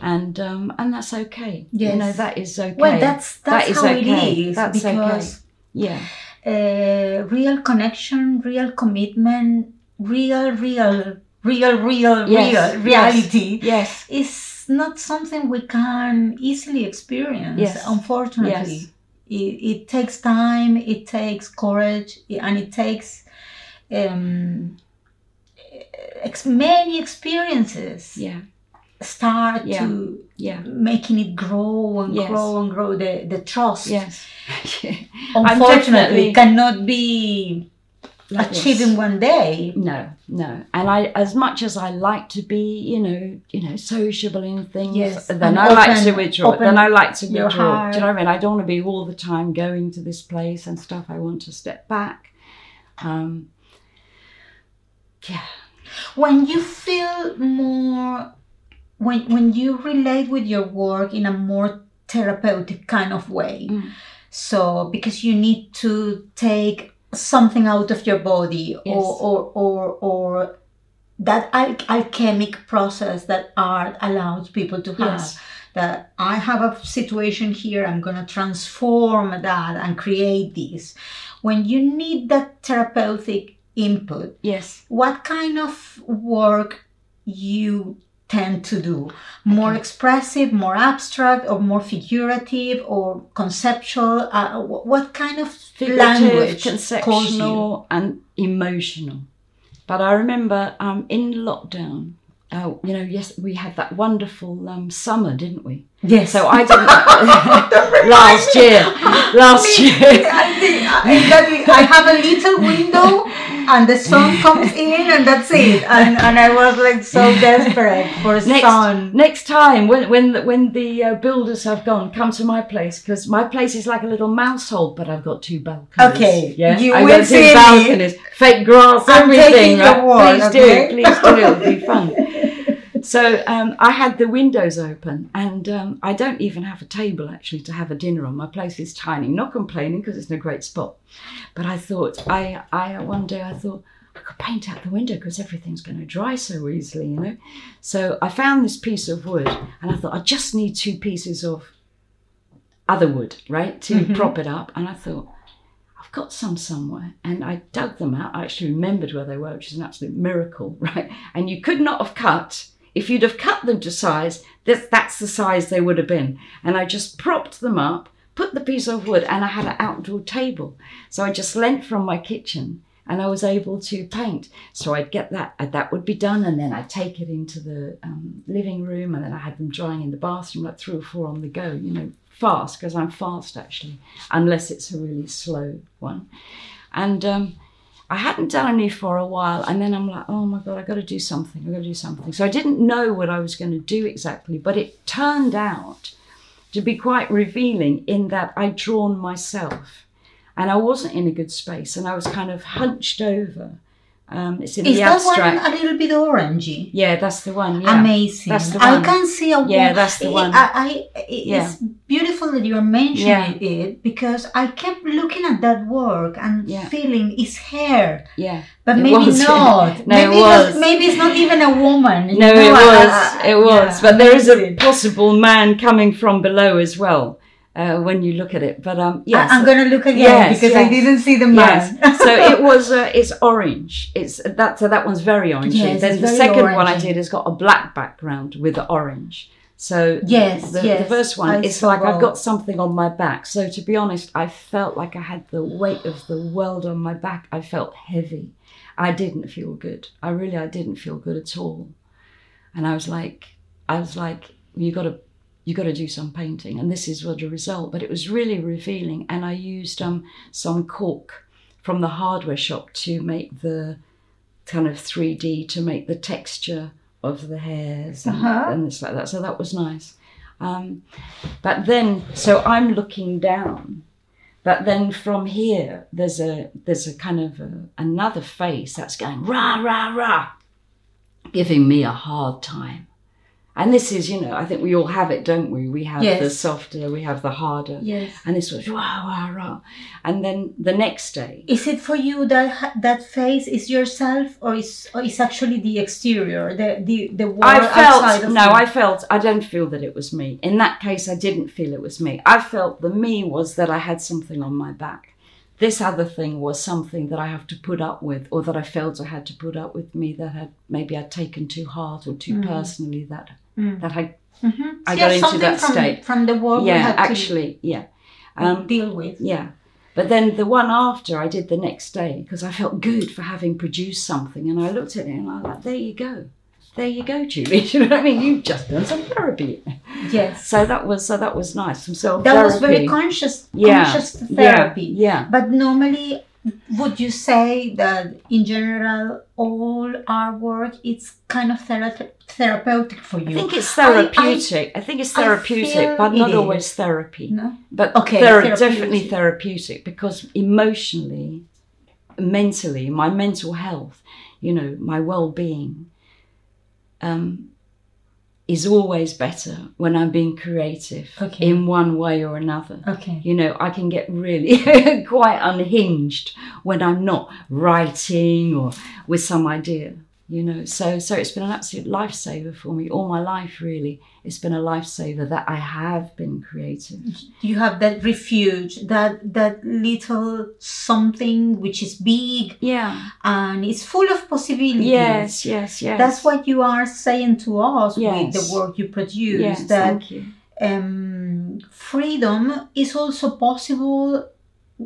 And um, and that's okay. Yes. You know, that is okay. well that's that's That is how okay. it is That's okay. Yeah. uh, real connection real commitment real real real real Yes, real reality Yes. is not something we can easily experience Yes. unfortunately Yes. it, it takes time it takes courage and it takes um, ex- many experiences Yeah. Start Yeah. to Yeah. making it grow and Yes. grow and grow the, the trust Yes. [LAUGHS] unfortunately cannot be Like in one day No, no. And I, as much as I like to be, you know, you know, sociable in things, Yes, then and I like to withdraw. Then I like to withdraw. heart. Do you know what I mean? I don't want to be all the time going to this place and stuff. I want to step back. Um, yeah. when you feel more when when you relate with your work in a more therapeutic kind of way Mm. so because you need to take something out of your body Yes. or, or or or that al- alchemic process that art allows people to have Yes. that i have a situation here i'm going to transform that and create this when you need that therapeutic input Yes. what kind of work you tend to do more Okay. expressive more abstract or more figurative or conceptual uh, what kind of language conceptual, and emotional. But I remember um, in lockdown, uh, you know, yes, we had that wonderful um, summer, didn't we? yes So I didn't [LAUGHS] [LAUGHS] last year. Last Me, year. I, think, I, I have a little window and the sun comes in and that's it [LAUGHS] and, and I was like so desperate for Next, sun next time when when the, when the uh, builders have gone, come to my place because my place is like a little mouse hole, but I've got two balconies. Okay, yeah, you I've will got see me. two balconies, fake grass, I'm everything. your right? please okay? do, please do. It'll be fun. [LAUGHS] So um, I had the windows open, and um, I don't even have a table actually to have a dinner on. My place is tiny. Not complaining because it's in a great spot, but I thought I I one day I thought I could paint out the window because everything's going to dry so easily, you know. So I found this piece of wood, and I thought I just need two pieces of other wood, right, to Mhm. prop it up. And I thought I've got some somewhere, and I dug them out. I actually remembered where they were, which is an absolute miracle, [LAUGHS] right? And you could not have cut. If you'd have cut them to size, this, that's the size they would have been. And I just propped them up, put the piece of wood, and I had an outdoor table. So I just leant from my kitchen and I was able to paint. So I'd get that, uh, that would be done, and then I'd take it into the um, living room, and then I had them drying in the bathroom, like three or four on the go, you know, fast, because I'm fast actually, unless it's a really slow one. And um, I hadn't done any for a while, and then I'm like, oh my God, i got to do something, i got to do something. So I didn't know what I was going to do exactly, but it turned out to be quite revealing in that I'd drawn myself and I wasn't in a good space and I was kind of hunched over. Um, it's in is the that abstract. one a little bit orangey yeah, that's the one. Yeah. Amazing. that's the one. I can see a Yeah, that's the one. I, I, it's Yeah. beautiful that you're mentioning Yeah. it because I kept looking at that work and Yeah. feeling it's hair, Yeah. but It maybe was. [LAUGHS] not. No, maybe it was. maybe it's not even a woman. No, know, it was. It was. but there is a possible man coming from below as well uh, when you look at it. But um, yes. I, am gonna look again Yes, because I didn't see the man. Yes. so it [LAUGHS] was. Uh, it's orange. It's that. So that one's very orangey. Yes, then the second one I orangey. did has got a black background with the orange. So Yes, the, yes, the first one, I it's like I've got something on my back. So to be honest, I felt like I had the weight of the world on my back. I felt heavy. I didn't feel good. I really, I didn't feel good at all. And I was like, I was like, you got to, you got to do some painting, and this is what the result. But it was really revealing, and I used um some cork from the hardware shop to make the kind of 3D to make the texture of the hairs and, Uh-huh. and it's like that. So that was nice. Um, but then, so I'm looking down, but then from here, there's a there's a kind of a, another face that's going rah rah rah, giving me a hard time. And this is, you know, I think we all have it, don't we? We have the softer, we have the harder, Yes. and this was rah rah rah. And then the next day, Is it for you that that face is yourself, or is or is actually the exterior, the the the world I outside felt of no, you? I felt I don't feel that it was me. In that case, I didn't feel it was me. I felt the me was that I had something on my back. This other thing was something that I have to put up with, or that I felt I had to put up with me that had maybe I'd taken too hard or too Mm. personally that Mm. that I Mhm. I So got yeah, into that from, state. from the world we yeah actually yeah um, deal with. yeah. But then the one after I did the next day because I felt good for having produced something, and I looked at it and I was like, there you go, there you go, Julie. [LAUGHS] you know what I mean? You've just done some therapy. Yes. So that was so that was nice. Some self That was very conscious, Yeah, conscious therapy. Yeah. Yeah. But normally, would you say that in general, all our work is kind of thera- therapeutic for you? I think it's I- I- therapeutic. I, think it's therapeutic, but not is. always therapy. no. But Okay, thera- therapeutic. definitely therapeutic because emotionally, mentally, my mental health, you know, my well-being, um, is always better when I'm being creative Okay. in one way or another. Okay. You know, I can get really [LAUGHS] quite unhinged when I'm not writing or with some idea. You know, so so it's been an absolute lifesaver for me all my life. Really, it's been a lifesaver that I have been creative. You have that refuge, that that little something which is big Yeah. and it's full of possibilities. Yes. Yes. Yes. That's what you are saying to us with the work you produce. Yes. that thank you. um, freedom is also possible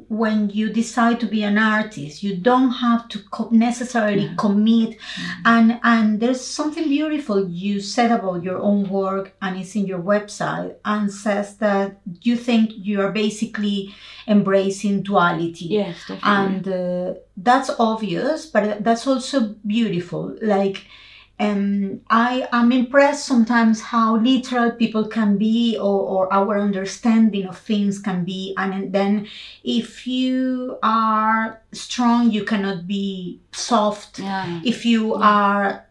when you decide to be an artist you don't have to co- necessarily No. commit and and there's something beautiful you said about your own work and it's in your website and says that you think you are basically embracing duality Yes. Definitely. and uh, that's obvious but that's also beautiful like um, I am impressed sometimes how literal people can be or, or our understanding of things can be. And then if you are strong you cannot be soft. Yeah. if you are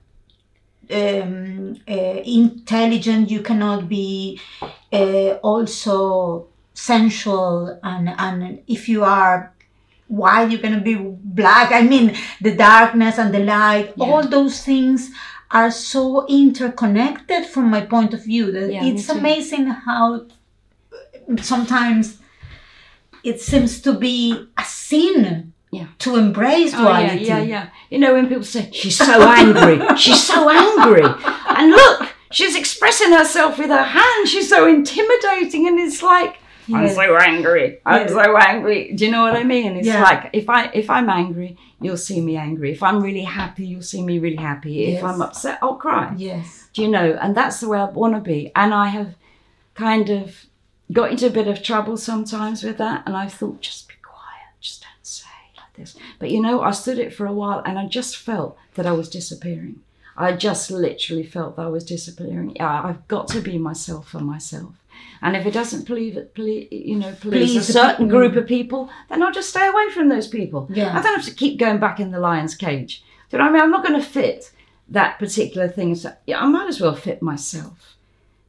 um, uh, intelligent you cannot be uh, also sensual. And, and if you are white you're going to be black. I mean the darkness and the light Yeah. all those things are so interconnected from my point of view that Yeah, it's amazing how sometimes it seems to be a sin Yeah. to embrace Oh, yeah, duality yeah, yeah. You know, when people say, she's so [LAUGHS] angry, she's so angry. And look, she's expressing herself with her hand. She's so intimidating. And it's like, I'm so angry. I'm Yes. so angry. Do you know what I mean? It's Yeah. like if I if I'm angry, you'll see me angry. If I'm really happy, you'll see me really happy. Yes. If I'm upset, I'll cry. Yes. Do you know? And that's the way I want to be. And I have kind of got into a bit of trouble sometimes with that. And I thought, just be quiet, just don't say like this. But you know, I stood it for a while and I just felt that I was disappearing. I just literally felt that I was disappearing. Yeah, I've got to be myself for myself. And if it doesn't please, please you know, please, Please a certain people. group of people, then I'll just stay away from those people. Yeah. I don't have to keep going back in the lion's cage. Do you know what I mean? I'm not going to fit that particular thing. So, yeah, I might as well fit myself.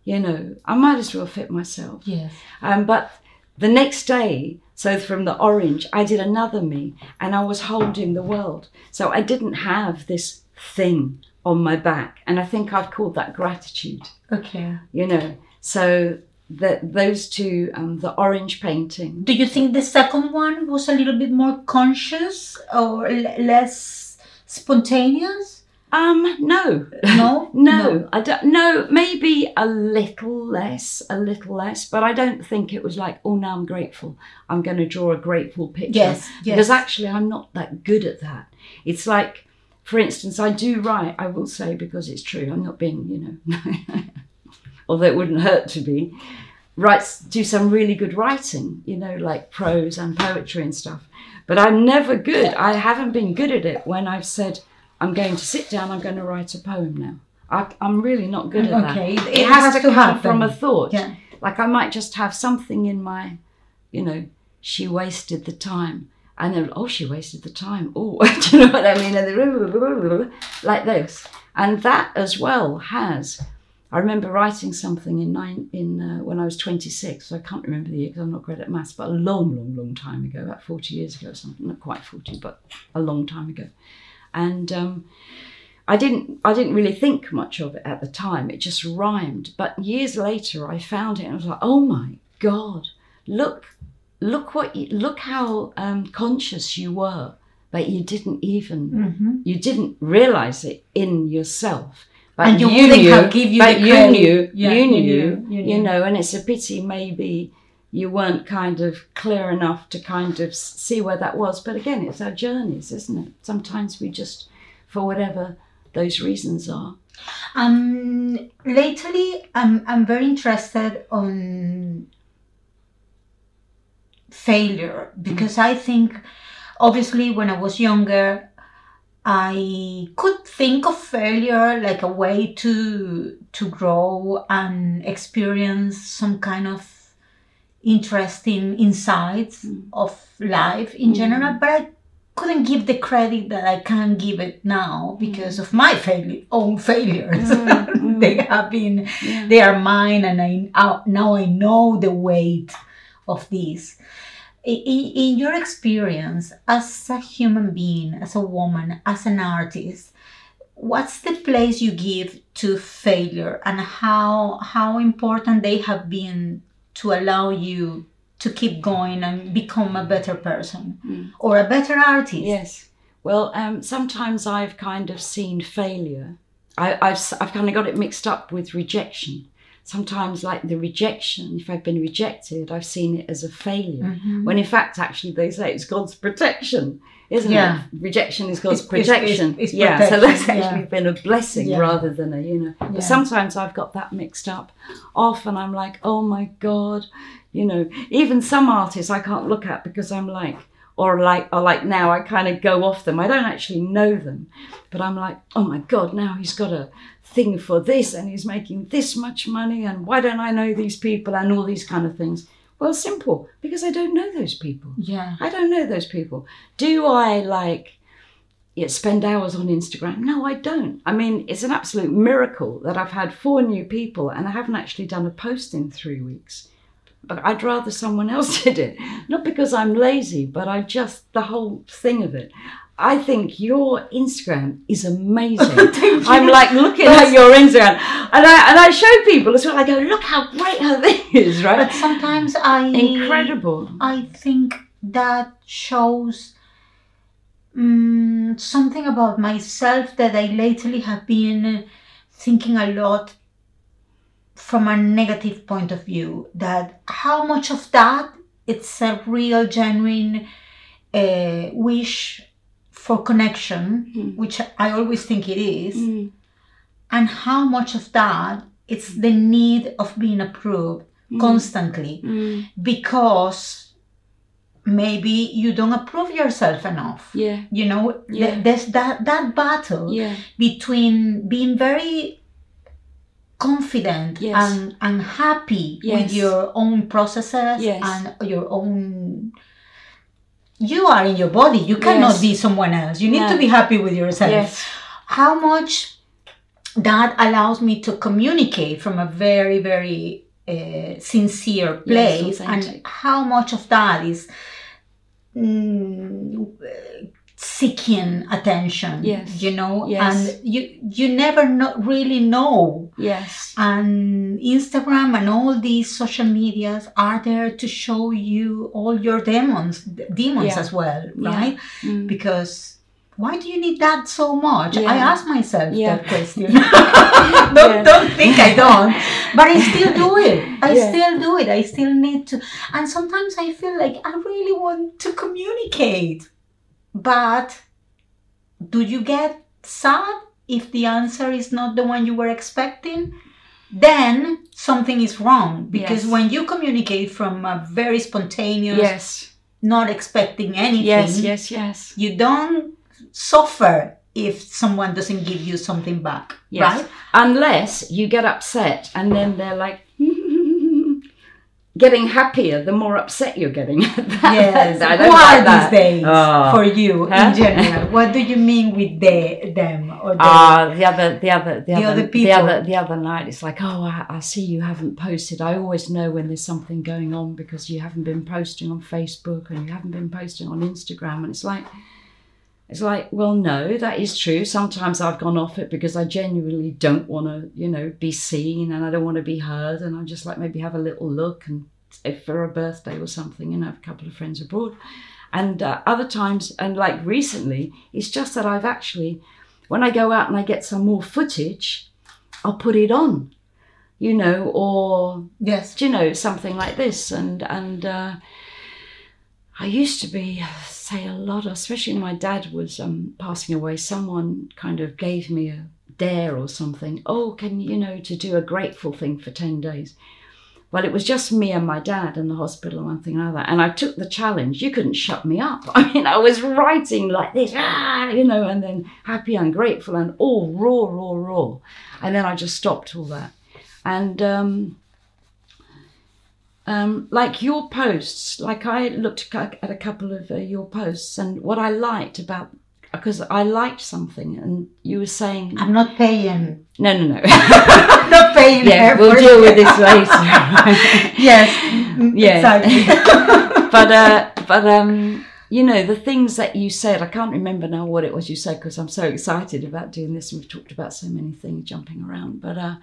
You know, I might as well fit myself. Yes. Um, but the next day, so from the orange, I did another me and I was holding the world. So I didn't have this thing on my back. And I think I've called that gratitude, Okay. you know. So that those two, um, the orange painting. Do you think the second one was a little bit more conscious or l- less spontaneous? Um, no. No. [LAUGHS] No, I don't. No, maybe a little less, a little less, but I don't think it was like, oh, now I'm grateful. I'm going to draw a grateful picture. Yes. Yes. Because actually, I'm not that good at that. It's like, for instance, I do write. I will say because it's true. I'm not being, you know, [LAUGHS] although it wouldn't hurt to be. writes, do some really good writing, you know, like prose and poetry and stuff. But I'm never good. I haven't been good at it when I've said, I'm going to sit down, I'm going to write a poem now. I, I'm really not good at Okay, that. it It, has, has to, to come happen. from a thought. Yeah. Like I might just have something in my, you know, she wasted the time. And then, oh, she wasted the time. [LAUGHS] Oh, [LAUGHS] do you know what I mean? And then, [LAUGHS] like this. And that as well has. I remember writing something in nine in uh, when I was 26. So I can't remember the year because I'm not great at maths, but a long, long, long time ago, about 40 years ago or something. Not quite 40, but a long time ago. And um, I didn't I didn't really think much of it at the time. It just rhymed. But years later, I found it and I was like, oh my god, look, look what you, look how um, conscious you were, but you didn't even Mm-hmm. you didn't realize it in yourself. But And you wouldn't knew, have give you but the you credit. knew, Yeah, you you knew, knew, you you know, and it's a pity maybe you weren't kind of clear enough to kind of see where that was. But again, it's our journeys, isn't it? Sometimes we just, for whatever those reasons are. Um, lately, I'm, I'm very interested on failure because I think, obviously, when I was younger, I could think of failure like a way to to grow and experience some kind of interesting insights Mm. of life in Mm. general, but I couldn't give the credit that I can give it now because of my failure, own failures. Mm, [LAUGHS] mm. they have been, Yeah. they are mine, and I uh, now I know the weight of these. I- i- In your experience as a human being, as a woman, as an artist, what's the place you give to failure, and how how important they have been to allow you to keep going and become a better person Mm. or a better artist? Yes. Well, um, sometimes I've kind of seen failure. I, I've, I've kind of got it mixed up with rejection. Sometimes, like the rejection, if I've been rejected, I've seen it as a failure. Mhm. When in fact, actually, they say it's God's protection, isn't Yeah. it? Rejection is God's It's- protection. it's- it's yeah, so that's protection, yeah. actually been a blessing Yeah. rather than a, you know. But sometimes I've got that mixed up. Often I'm like, oh my God, you know, even some artists I can't look at because I'm like, or like, or like now I kind of go off them. I don't actually know them, but I'm like, oh my God, now he's got a thing for this and he's making this much money and why don't I know these people and all these kind of things. Well, simple, because I don't know those people. Yeah. I don't know those people. Do I like yeah, spend hours on Instagram? No, I don't. I mean, it's an absolute miracle that I've had four new people and I haven't actually done a post in three weeks. But I'd rather someone else [LAUGHS] did it. Not because I'm lazy, but I just, the whole thing of it. I think your Instagram is amazing. [LAUGHS] I'm like looking at your Instagram and I, and I show people as well. I go, look how great her thing [LAUGHS] is, right? But sometimes I Incredible. I think that shows mm, something about myself that I lately have been thinking a lot from a negative point of view. That how much of that it's a real, genuine uh, wish for connection, Mm. which I always think it is, Mm. and how much of that it's the need of being approved constantly Mm. because maybe you don't approve yourself enough Yeah. you know th- there's that that battle Yeah. between being very confident Yes. and and happy Yes. with your own processes Yes. and your own you are in your body. You cannot be someone else. You need to be happy with yourself. How much that allows me to communicate from a very very uh, sincere place and how much of that is mm, seeking attention Yes. you know Yes. and you you never know, really know Yes. and instagram and all these social medias are there to show you all your demons demons Yeah. as well Yeah. right Mm. because why do you need that so much? I ask myself Yeah. that question. [LAUGHS] [LAUGHS] don't, Yeah. don't think I don't. But I still do it. I Yeah. still do it. I still need to. And sometimes I feel like I really want to communicate. But do you get sad if the answer is not the one you were expecting? Then something is wrong because Yes. when you communicate from a very spontaneous, Yes. not expecting anything, Yes. Yes. Yes. you don't suffer if someone doesn't give you something back, Yes. right? Unless you get upset and then they're like getting happier the more upset you're getting. [LAUGHS] Yes. I are like that. these days Oh. for you Huh? in general? What do you mean with they, them, or they? Ah, the other, the other, the, The other, other the other, the other night. It's like, oh, I, I see you haven't posted. I always know when there's something going on because you haven't been posting on Facebook and you haven't been posting on Instagram. And it's like, it's like, well, no, that is true. Sometimes I've gone off it because I genuinely don't want to, you know, be seen and I don't want to be heard. And I just like maybe have a little look and if for a birthday or something, you know, have a couple of friends abroad. And uh, other times, and like recently, it's just that I've actually, when I go out and I get some more footage, I'll put it on, you know, or yes. you know something like this, and and uh, I used to be say a lot, especially when my dad was um, passing away. Someone kind of gave me a dare or something. Oh, can you know to do a grateful thing for ten days? Well, it was just me and my dad in the hospital and one thing like that. And I took the challenge. You couldn't shut me up. [LAUGHS] I mean, I was writing like this, ah, you know, and then happy and grateful and all raw, raw, raw. And then I just stopped all that. And um, um, like your posts, like I looked at a couple of uh, your posts, and what I liked about because I liked something, and you were saying, I'm not paying. no, no, no. [LAUGHS] I'm not paying. yeah, we'll deal with this later. [LAUGHS] yes. Yeah. Exactly. [LAUGHS] but uh, but um, you know the things that you said. I can't remember now what it was you said because I'm so excited about doing this. and We've talked about so many things jumping around, but uh,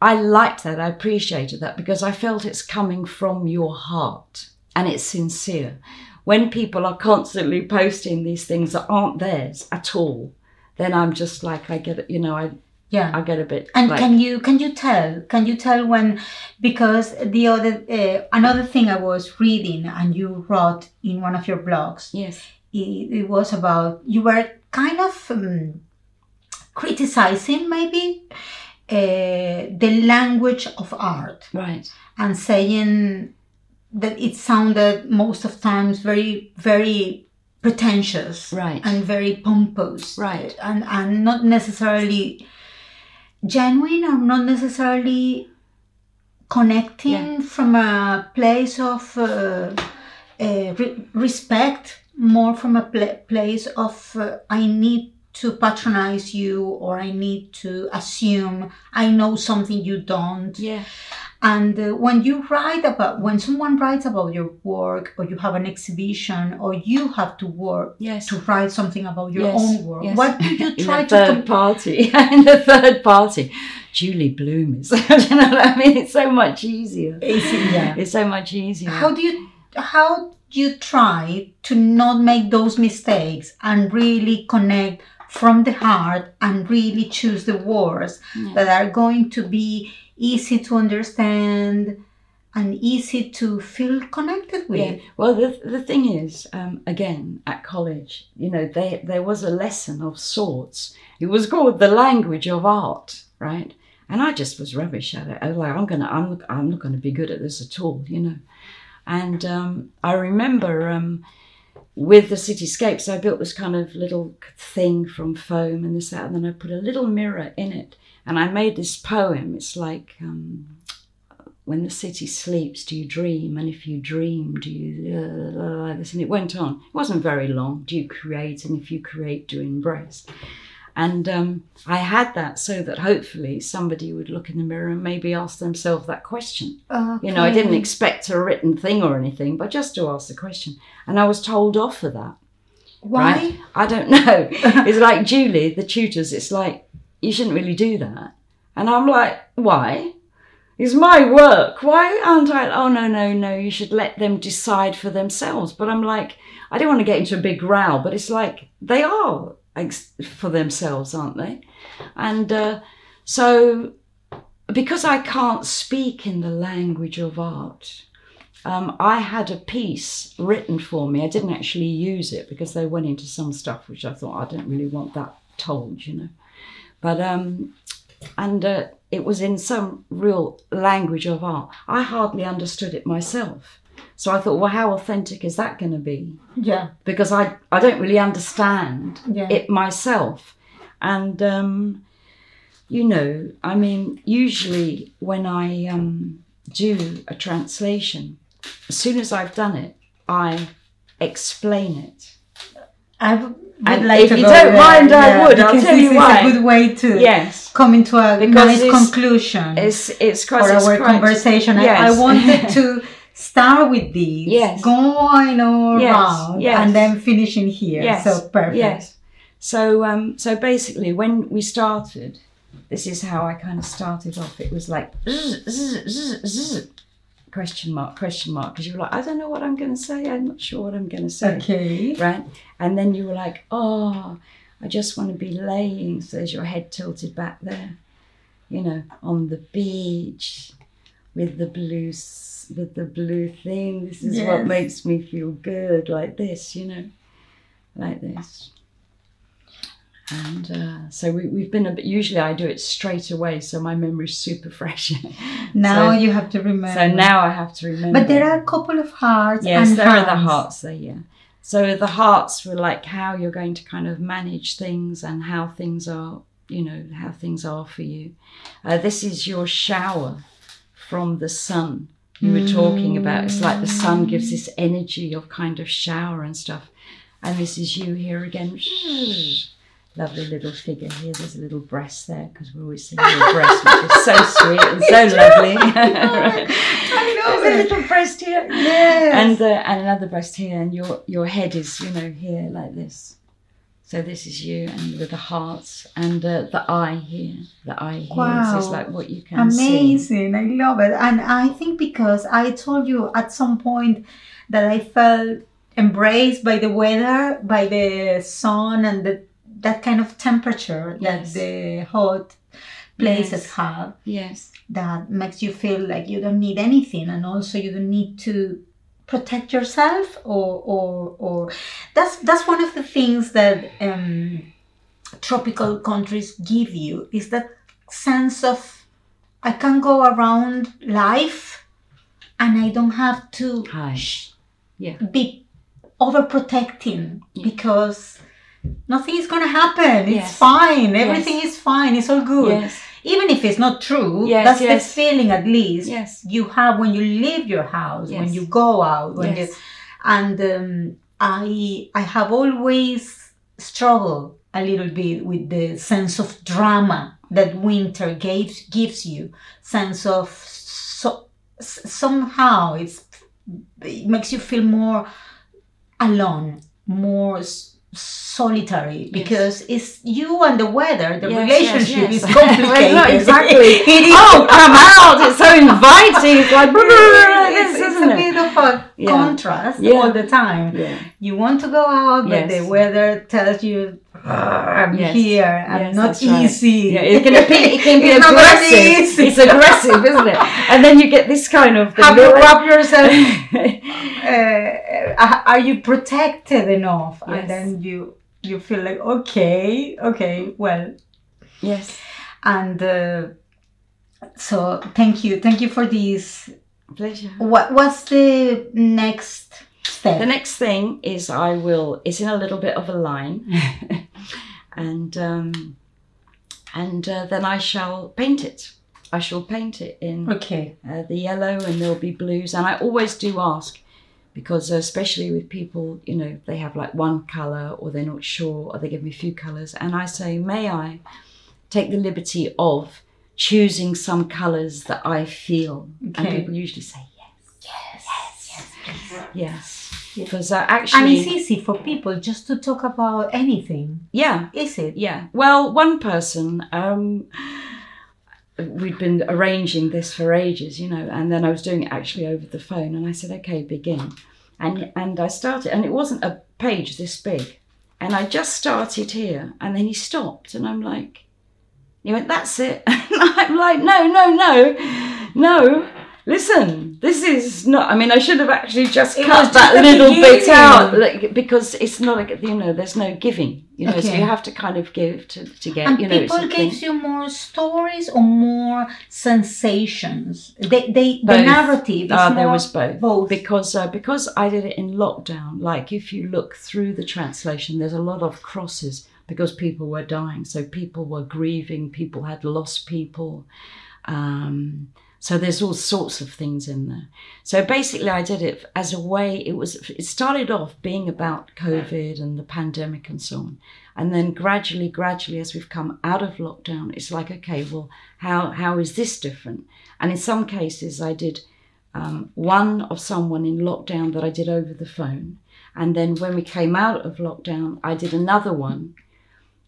I liked that. I appreciated that because I felt it's coming from your heart and it's sincere. When people are constantly posting these things that aren't theirs at all, then I'm just like I get it, you know I yeah. I get a bit And like, can you can you tell can you tell when because the other uh, another thing I was reading and you wrote in one of your blogs yes it, it was about you were kind of um, criticizing maybe uh, the language of art right and saying that it sounded most of times very very pretentious Right. and very pompous Right. and and not necessarily genuine or not necessarily connecting from a place of uh, uh, re- respect more from a pla place of uh, i need to patronize you or i need to assume i know something you don't. Yeah. And uh, when you write about, when someone writes about your work, or you have an exhibition, or you have to work yes. to write something about your Yes, own work, yes. what do you [LAUGHS] in try the to? third com- party. [LAUGHS] In the third party. Julie bloom is [LAUGHS] you know what i mean? It's so much easier. Is it- yeah. it's so much easier. How do you how do you try to not make those mistakes and really connect from the heart and really choose the words Yeah. that are going to be easy to understand and easy to feel connected with? yeah. Well, the, the thing is, um, again, at college, you know, they, there was a lesson of sorts. It was called the language of art, right? And I just was rubbish at it. I was like, I'm gonna, I'm, not- I'm not gonna be good at this at all, you know. And um, I remember um, with the cityscape. So I built this kind of little thing from foam and this that, and then I put a little mirror in it, and I made this poem. It's like. Um, when the city sleeps, do you dream? And if you dream, do you uh, like this? And it went on. It wasn't very long. Do you create? And if you create, do you embrace? And um, I had that so that hopefully somebody would look in the mirror and maybe ask themselves that question. You know, I didn't expect a written thing or anything, but just to ask the question. And I was told off for that. Why? Right? I don't [LAUGHS] know. it's like Julie, the tutors, it's like, you shouldn't really do that. And I'm like, why? It's my work. Why aren't I? Oh, no, no, no. You should let them decide for themselves. But I'm like, I don't want to get into a big row, but it's like they are for themselves, aren't they? And uh, so, because I can't speak in the language of art, um, I had a piece written for me. I didn't actually use it because they went into some stuff which I thought I don't really want that told, you know. But um, and uh, it was in some real language of art. I hardly understood it myself, so I thought, well, how authentic is that going to be? Yeah. Because I I don't really understand Yeah. it myself, and um, you know, I mean, usually when I um, do a translation, as soon as I've done it, I explain it. I would And like if to you go don't mind, I would. I'll tell this you is why. a good way to Yes, come into a Because nice it's- conclusion it's it's for quite our quite- conversation. I- I, wanted to [LAUGHS] start with these, Yes. going all Yes, around, yes. and then finishing here. Yes, So perfect. Yes. So um, so basically, when we started, this is how I kind of started off. It was like zzz, zzz, zzz, zzz, question mark question mark because you were like, I don't know what I'm going to say. I'm not sure what I'm going to say. Okay. Right. And then you were like, oh, I just want to be laying. So there's your head tilted back there, you know, on the beach with the blue with the blue thing. This is what makes me feel good, like this, you know, like this. And uh, so we, we've been a bit. Usually, I do it straight away, so my memory's super fresh. [LAUGHS] Now so, you have to remember. so now I have to remember. But there are a couple of hearts. Yes, and there are the hearts there, yeah. So the hearts were like how you're going to kind of manage things and how things are, you know, how things are for you. Uh, this is your shower from the sun you were talking about. It's like the sun gives this energy of kind of shower and stuff. And this is you here again. Lovely little figure here. There's a little breast there because we're always seeing your breast, which is so [LAUGHS] sweet and so lovely. [LAUGHS] I love There's a little breast here Yes. and uh, and another breast here, and your your head is you know here like this. So this is you, and with the hearts, and uh, the eye here, the eye here. So it's like what you can see. Amazing. I love it. And I think because I told you at some point that I felt embraced by the weather, by the sun and the, that kind of temperature Yes. that the hot places Yes. have Yes, that makes you feel like you don't need anything and also you don't need to protect yourself or or or that's that's one of the things that um, tropical countries give you is that sense of I can go around life and I don't have to sh- Yeah. be overprotecting Yeah. because nothing is going to happen. It's fine. Everything is fine. It's all good. Yes, Even if it's not true, Yes, that's yes. the feeling at least yes, you have when you leave your house, when you go out, when you yes. and um, I I have always struggled a little bit with the sense of drama that winter gives gives you, sense of so s- somehow it's it makes you feel more alone, more solitary because it's you and the weather. The Yes, relationship yes, is yes. [LAUGHS] complicated. No, exactly. [LAUGHS] It is. [LAUGHS] Oh, come out! It's so inviting. It's like it's, this, it's a it? bit of a Yeah. contrast Yeah. all the time. Yeah. You want to go out, but Yes. the weather tells you, I'm Yes. here, I'm Yes, not that's right. easy. Yeah, it can be, it can [LAUGHS] be It's not gonna be aggressive. easy. It's aggressive, isn't it? [LAUGHS] And then you get this kind of Have you little- wrap yourself? [LAUGHS] uh, uh, are you protected enough? Yes. And then you you feel like okay, okay, well, yes. and uh, so thank you, thank you for this. Pleasure. What what's the next step? The next thing is I will. It's in a little bit of a line, [LAUGHS] and um, and uh, then I shall paint it. I shall paint it in okay. uh, the yellow, and there'll be blues. And I always do ask, because uh, especially with people, you know, they have like one color, or they're not sure, or they give me a few colors, and I say, may I take the liberty of choosing some colors that I feel, and people usually say yes, Yes, yes, yes. yes. Because uh, And it's easy for people just to talk about anything, yeah, is it? Yeah. Well, one person, um, we'd been arranging this for ages, you know, and then I was doing it actually over the phone, and I said, "Okay, begin," and and I started, and it wasn't a page this big, and I just started here, and then he stopped, and I'm like, he went, "That's it," [LAUGHS] and I'm like, "No, no, no, no." Listen, this is not. I mean, I should have actually just It cut that just little bit out like, because it's not like you know. There's no giving, you know. So you have to kind of give to, to get. And you know, people gives you more stories or more sensations. They, they the narrative is Uh, there was both. both. Because uh, because I did it in lockdown. Like if you look through the translation, there's a lot of crosses because people were dying. So people were grieving. People had lost people. Um, so there's all sorts of things in there. So basically, I did it as a way. It was. It started off being about COVID and the pandemic and so on, and then gradually, gradually, as we've come out of lockdown, it's like, okay, well, how how is this different? And in some cases, I did um, one of someone in lockdown that I did over the phone, and then when we came out of lockdown, I did another one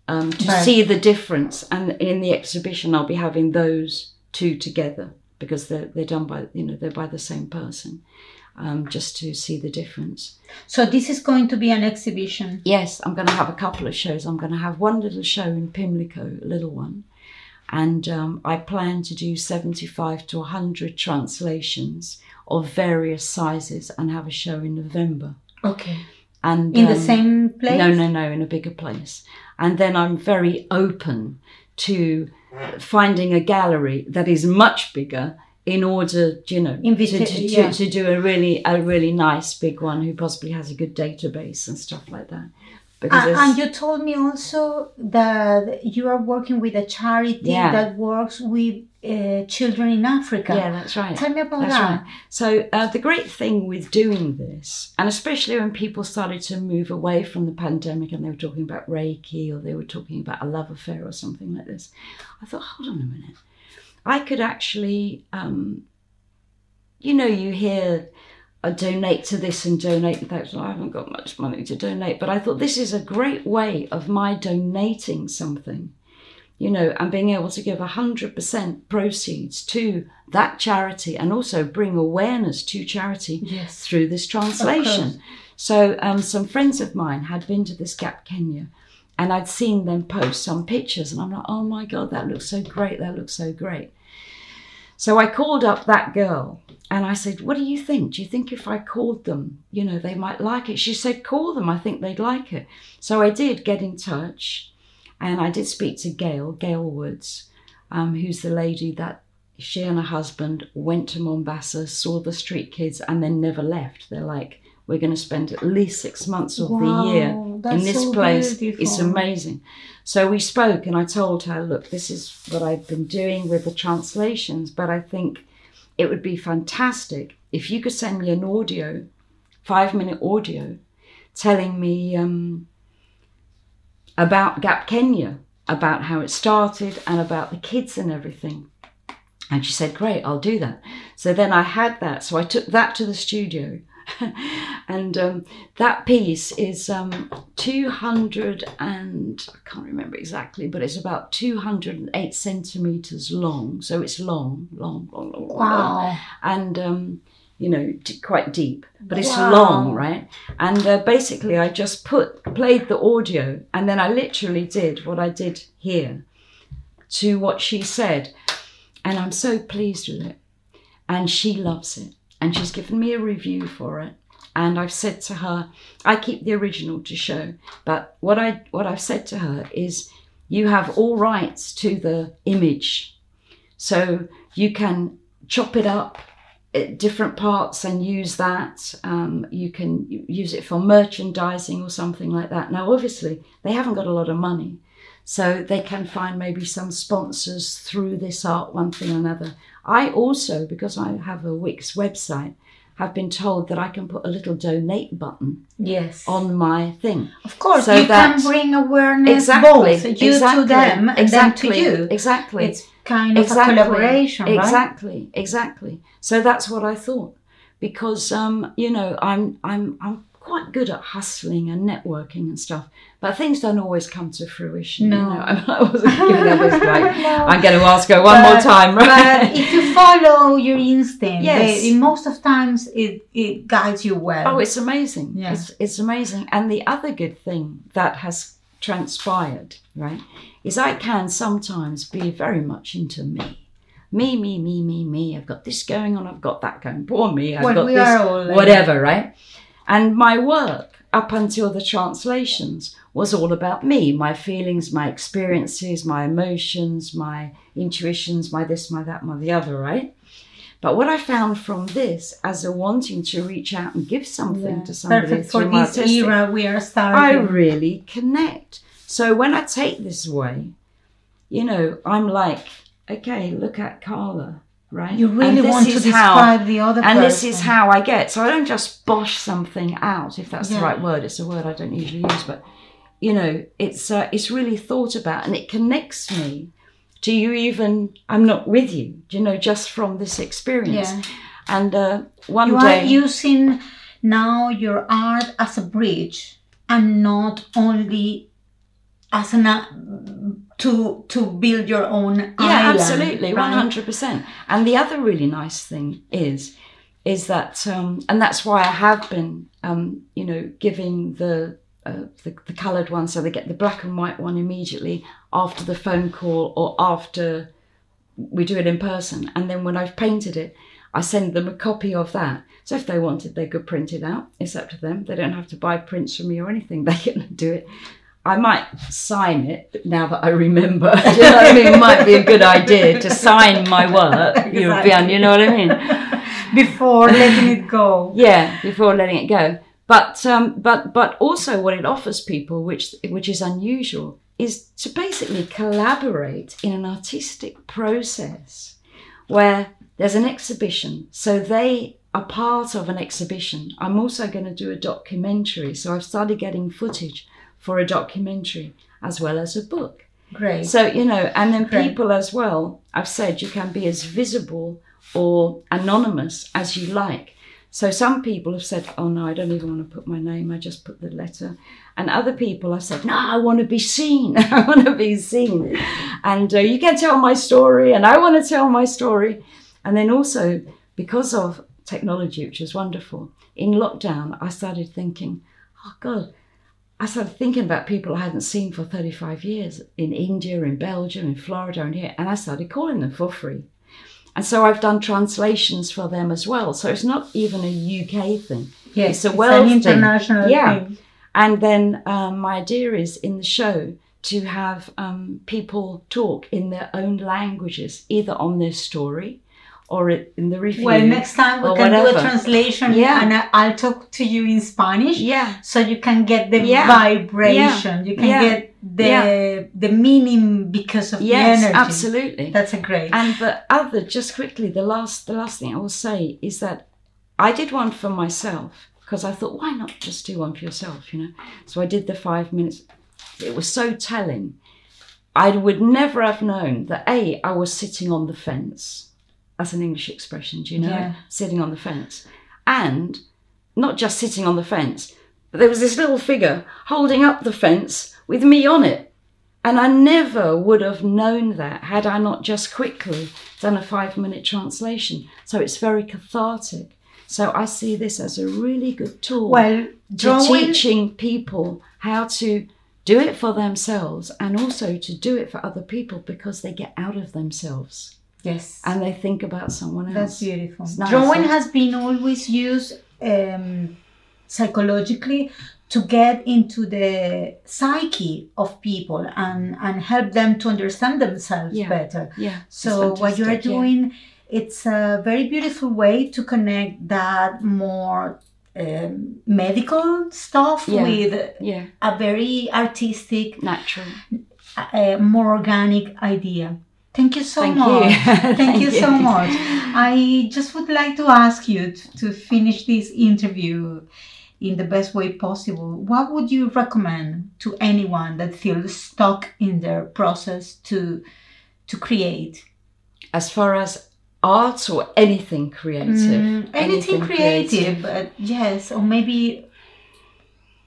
um, to Right. see the difference. And in the exhibition, I'll be having those two together because they're they're done by you know they're by the same person, um, just to see the difference. So this is going to be an exhibition. Yes, I'm going to have a couple of shows. I'm going to have one little show in Pimlico, a little one, and um, I plan to do 75 to 100 translations of various sizes and have a show in November. Okay. And In the um, same place? No, no, no, in a bigger place. And then I'm very open to finding a gallery that is much bigger in order, you know, Invita- to, to, yeah. to, do a really a really nice big one who possibly has a good database and stuff like that. Uh, and you told me also that you are working with a charity Yeah. that works with uh, children in Africa. yeah, that's right. Tell me about That's that. right. So uh, the great thing with doing this, and especially when people started to move away from the pandemic and they were talking about Reiki or they were talking about a love affair or something like this, I thought, hold on a minute. I could actually, um, you know, you hear uh, donate to this and donate to that. I haven't got much money to donate, but I thought this is a great way of my donating something you know, and being able to give 100% proceeds to that charity and also bring awareness to charity Yes. through this translation. So, um, some friends of mine had been to this Gap Kenya and I'd seen them post some pictures, and I'm like, oh my God, that looks so great, that looks so great. So, I called up that girl and I said, What do you think? Do you think if I called them, you know, they might like it? She said, Call them, I think they'd like it. So, I did get in touch and I did speak to Gail, Gail Woods, um, who's the lady that she and her husband went to Mombasa, saw the street kids, and then never left. They're like, we're going to spend at least six months of Wow, the year in this so place. beautiful. It's amazing. So we spoke, and I told her, look, this is what I've been doing with the translations, but I think it would be fantastic if you could send me an audio, five minute audio, telling me um, about Gap Kenya, about how it started, and about the kids and everything. And she said, Great, I'll do that. So then I had that. So I took that to the studio. [LAUGHS] and um, that piece is um, 200 and I can't remember exactly, but it's about 208 centimeters long. So it's long, long, long, long, long. Wow. And, um, you know, d- quite deep, but it's Wow. long, right? And uh, basically, I just put played the audio, and then I literally did what I did here to what she said, and I'm so pleased with it. And she loves it, and she's given me a review for it. And I've said to her, I keep the original to show, but what I what I've said to her is, you have all rights to the image, so you can chop it up different parts and use that. Um, you can use it for merchandising or something like that. Now, obviously, they haven't got a lot of money, so they can find maybe some sponsors through this art, one thing or another. I also, because I have a Wix website, have been told that I can put a little donate button Yes. on my thing. of course, so you that- can bring awareness Exactly. both you exactly, to them and exactly, them to you. Exactly. It's kind of a collaboration, right? Exactly, exactly. So that's what I thought, because um, you know I'm I'm I'm quite good at hustling and networking and stuff, but things don't always come to fruition. No. you know? [LAUGHS] I wasn't giving her this like [LAUGHS] No. I'm going to ask her one more time, right? But if you [LAUGHS] follow your instinct, Yes. they- most of times it, it guides you well. Oh, it's amazing. Yeah. It's, it's amazing. And the other good thing that has transpired, right, is I can sometimes be very much into me. Me, me, me, me, me. I've got this going on. I've got that going. Poor me. I've Well, got this. are all like whatever, right? And my work up until the translations was all about me, my feelings, my experiences, my emotions, my intuitions, my this, my that, my the other, right? But what I found from this, as a wanting to reach out and give something Yeah. to somebody Perfect for through this artistic- era we are starting. I really connect. So when I take this away, you know, I'm like, okay, look at Carla, right? you really want to is how- describe the other person. and person. this is how I get. So I don't just bosh something out, if that's Yeah. the right word. It's a word I don't usually use, but you know, it's uh, it's really thought about, and it connects me to you. Even I'm not with you, you know, just from this experience. Yeah. And uh, one You day, are using now your art as a bridge and not only as an uh, to to build your own yeah, island, absolutely, right? hundred percent. And the other really nice thing is, is that, um, and that's why I have been, um, you know, giving the uh, the, the coloured one, so they get the black and white one immediately after the phone call or after we do it in person. And then when I've painted it, I send them a copy of that. So if they wanted, they could print it out. It's up to them. They don't have to buy prints from me or anything. [LAUGHS] They can do it. I might sign it now that I remember. [LAUGHS] you know what I mean? It might be a good idea to sign my work, [LAUGHS] Exactly. European. You know what I mean? [LAUGHS] Before letting it go. Yeah, before letting it go. But um, but but also what it offers people, which which is unusual, is to basically collaborate in an artistic process where there's an exhibition. So they are part of an exhibition. I'm also going to do a documentary. So I've started getting footage for a documentary as well as a book. Great. So, you know, and then Great. people as well, I've said you can be as visible or anonymous as you like. So some people have said, oh no, I don't even want to put my name, I just put the letter. And other people have said, no, I want to be seen. [LAUGHS] I want to be seen. And uh, you can tell my story, and I want to tell my story. And then also, because of technology, which is wonderful, in lockdown, I started thinking, oh God, I started thinking about people I hadn't seen for 35 years in India, in Belgium, in Florida, and here, and I started calling them for free. And so I've done translations for them as well. So it's not even a UK thing. yes, it's a it's world thing. international Yeah. thing. And then um, my idea is in the show to have um, people talk in their own languages, either on their story or in the review. Well, next time we can do a translation Yeah. and I'll talk to you in Spanish Yeah, so you can get the Yeah. vibration. You can Yeah. get the Yeah. the meaning because of yes, the energy. absolutely. That's a great. And the other, just quickly, the last, the last thing I will say is that I did one for myself because I thought, why not just do one for yourself, you know? So I did the five minutes. It was so telling. I would never have known that a I was sitting on the fence. That's an English expression, do you know? Yeah. Sitting on the fence, and not just sitting on the fence, but there was this little figure holding up the fence with me on it. And I never would have known that had I not just quickly done a five minute translation. So it's very cathartic. So I see this as a really good tool well, to teaching people how to do it for themselves and also to do it for other people because they get out of themselves Yes. and they think about someone else. That's beautiful. It's nice, Drawing has been always used um, psychologically to get into the psyche of people and, and help them to understand themselves Yeah. better. Yeah. it's So what you are fantastic, yeah. doing, it's a very beautiful way to connect that more um, medical stuff Yeah. with Yeah, a very artistic, natural. uh, more organic idea. Thank you so Thank much. you. [LAUGHS] Thank, Thank you, you. so much. I just would like to ask you t- to finish this interview in the best way possible. What would you recommend to anyone that feels stuck in their process to to create? As far as arts or anything creative. Mm, anything, creative, but yes, or maybe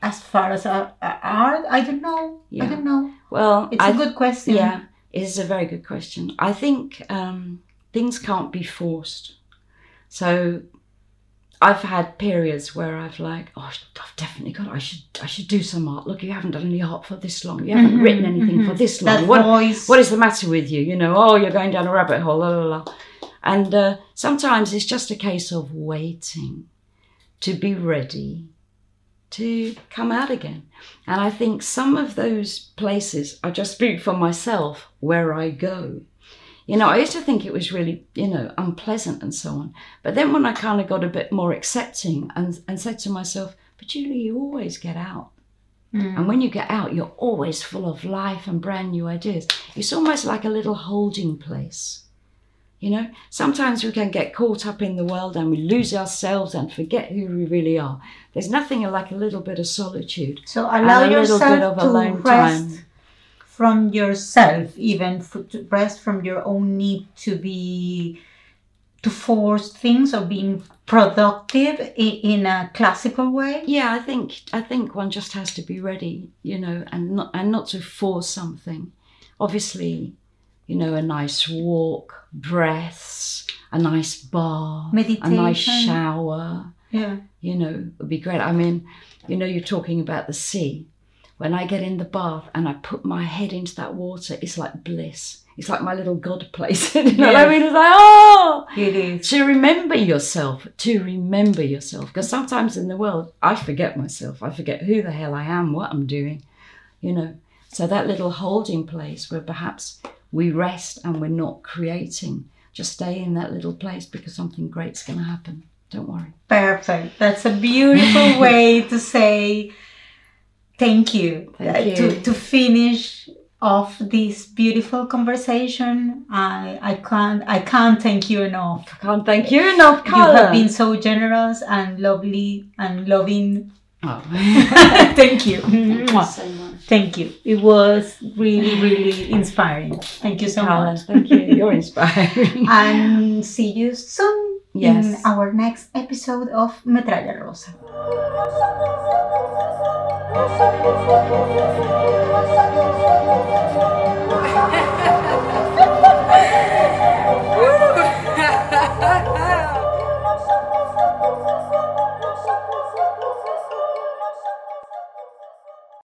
as far as uh, art, I don't know. I don't know. Well, It's I a good question. Yeah, is a very good question. I think um, things can't be forced. So I've had periods where I've like, oh, I've definitely got. I should, I should do some art. Look, you haven't done any art for this long. You haven't Mhm, written anything for mhm. this That long. What, voice. what is the matter with you? You know, oh, you're going down a rabbit hole. La la la. And uh, sometimes it's just a case of waiting to be ready to come out again. And I think some of those places, I just speak for myself, where I go. You know, I used to think it was really, you know, unpleasant and so on. But then when I kind of got a bit more accepting and, and said to myself, but Julie, you always get out. Mm. And when you get out, you're always full of life and brand new ideas. It's almost like a little holding place. You know, sometimes we can get caught up in the world and we lose ourselves and forget who we really are. There's nothing like a little bit of solitude. So allow and a little bit yourself to rest time. from yourself, even to rest from your own need to be to force things or being productive in a classical way. Yeah, I think I think one just has to be ready, you know, and not and not to force something. Obviously, you know, a nice walk, breaths, a nice bath, a nice shower. Yeah. you know, it would be great. I mean, you know, you're talking about the sea. When I get in the bath and I put my head into that water, it's like bliss. it's like my little God place. [LAUGHS] you know what I mean? It's like, oh, It is. to remember yourself, to remember yourself. Because sometimes in the world, I forget myself. I forget who the hell I am, what I'm doing, you know. So that little holding place where perhaps we rest and we're not creating, just stay in that little place because something great's going to happen. Don't worry. Perfect. That's a beautiful [LAUGHS] way to say thank you. Thank Uh, you. To, to finish off this beautiful conversation. I, I can't I can't thank you enough. I can't thank you enough, Carla. You have been so generous and lovely and loving. Oh. [LAUGHS] thank you. Thank you so much. Thank you. It was really, really inspiring. Thank you so much. thank you. You're inspiring. [LAUGHS] And see you soon in our next episode of Metralla Rosa.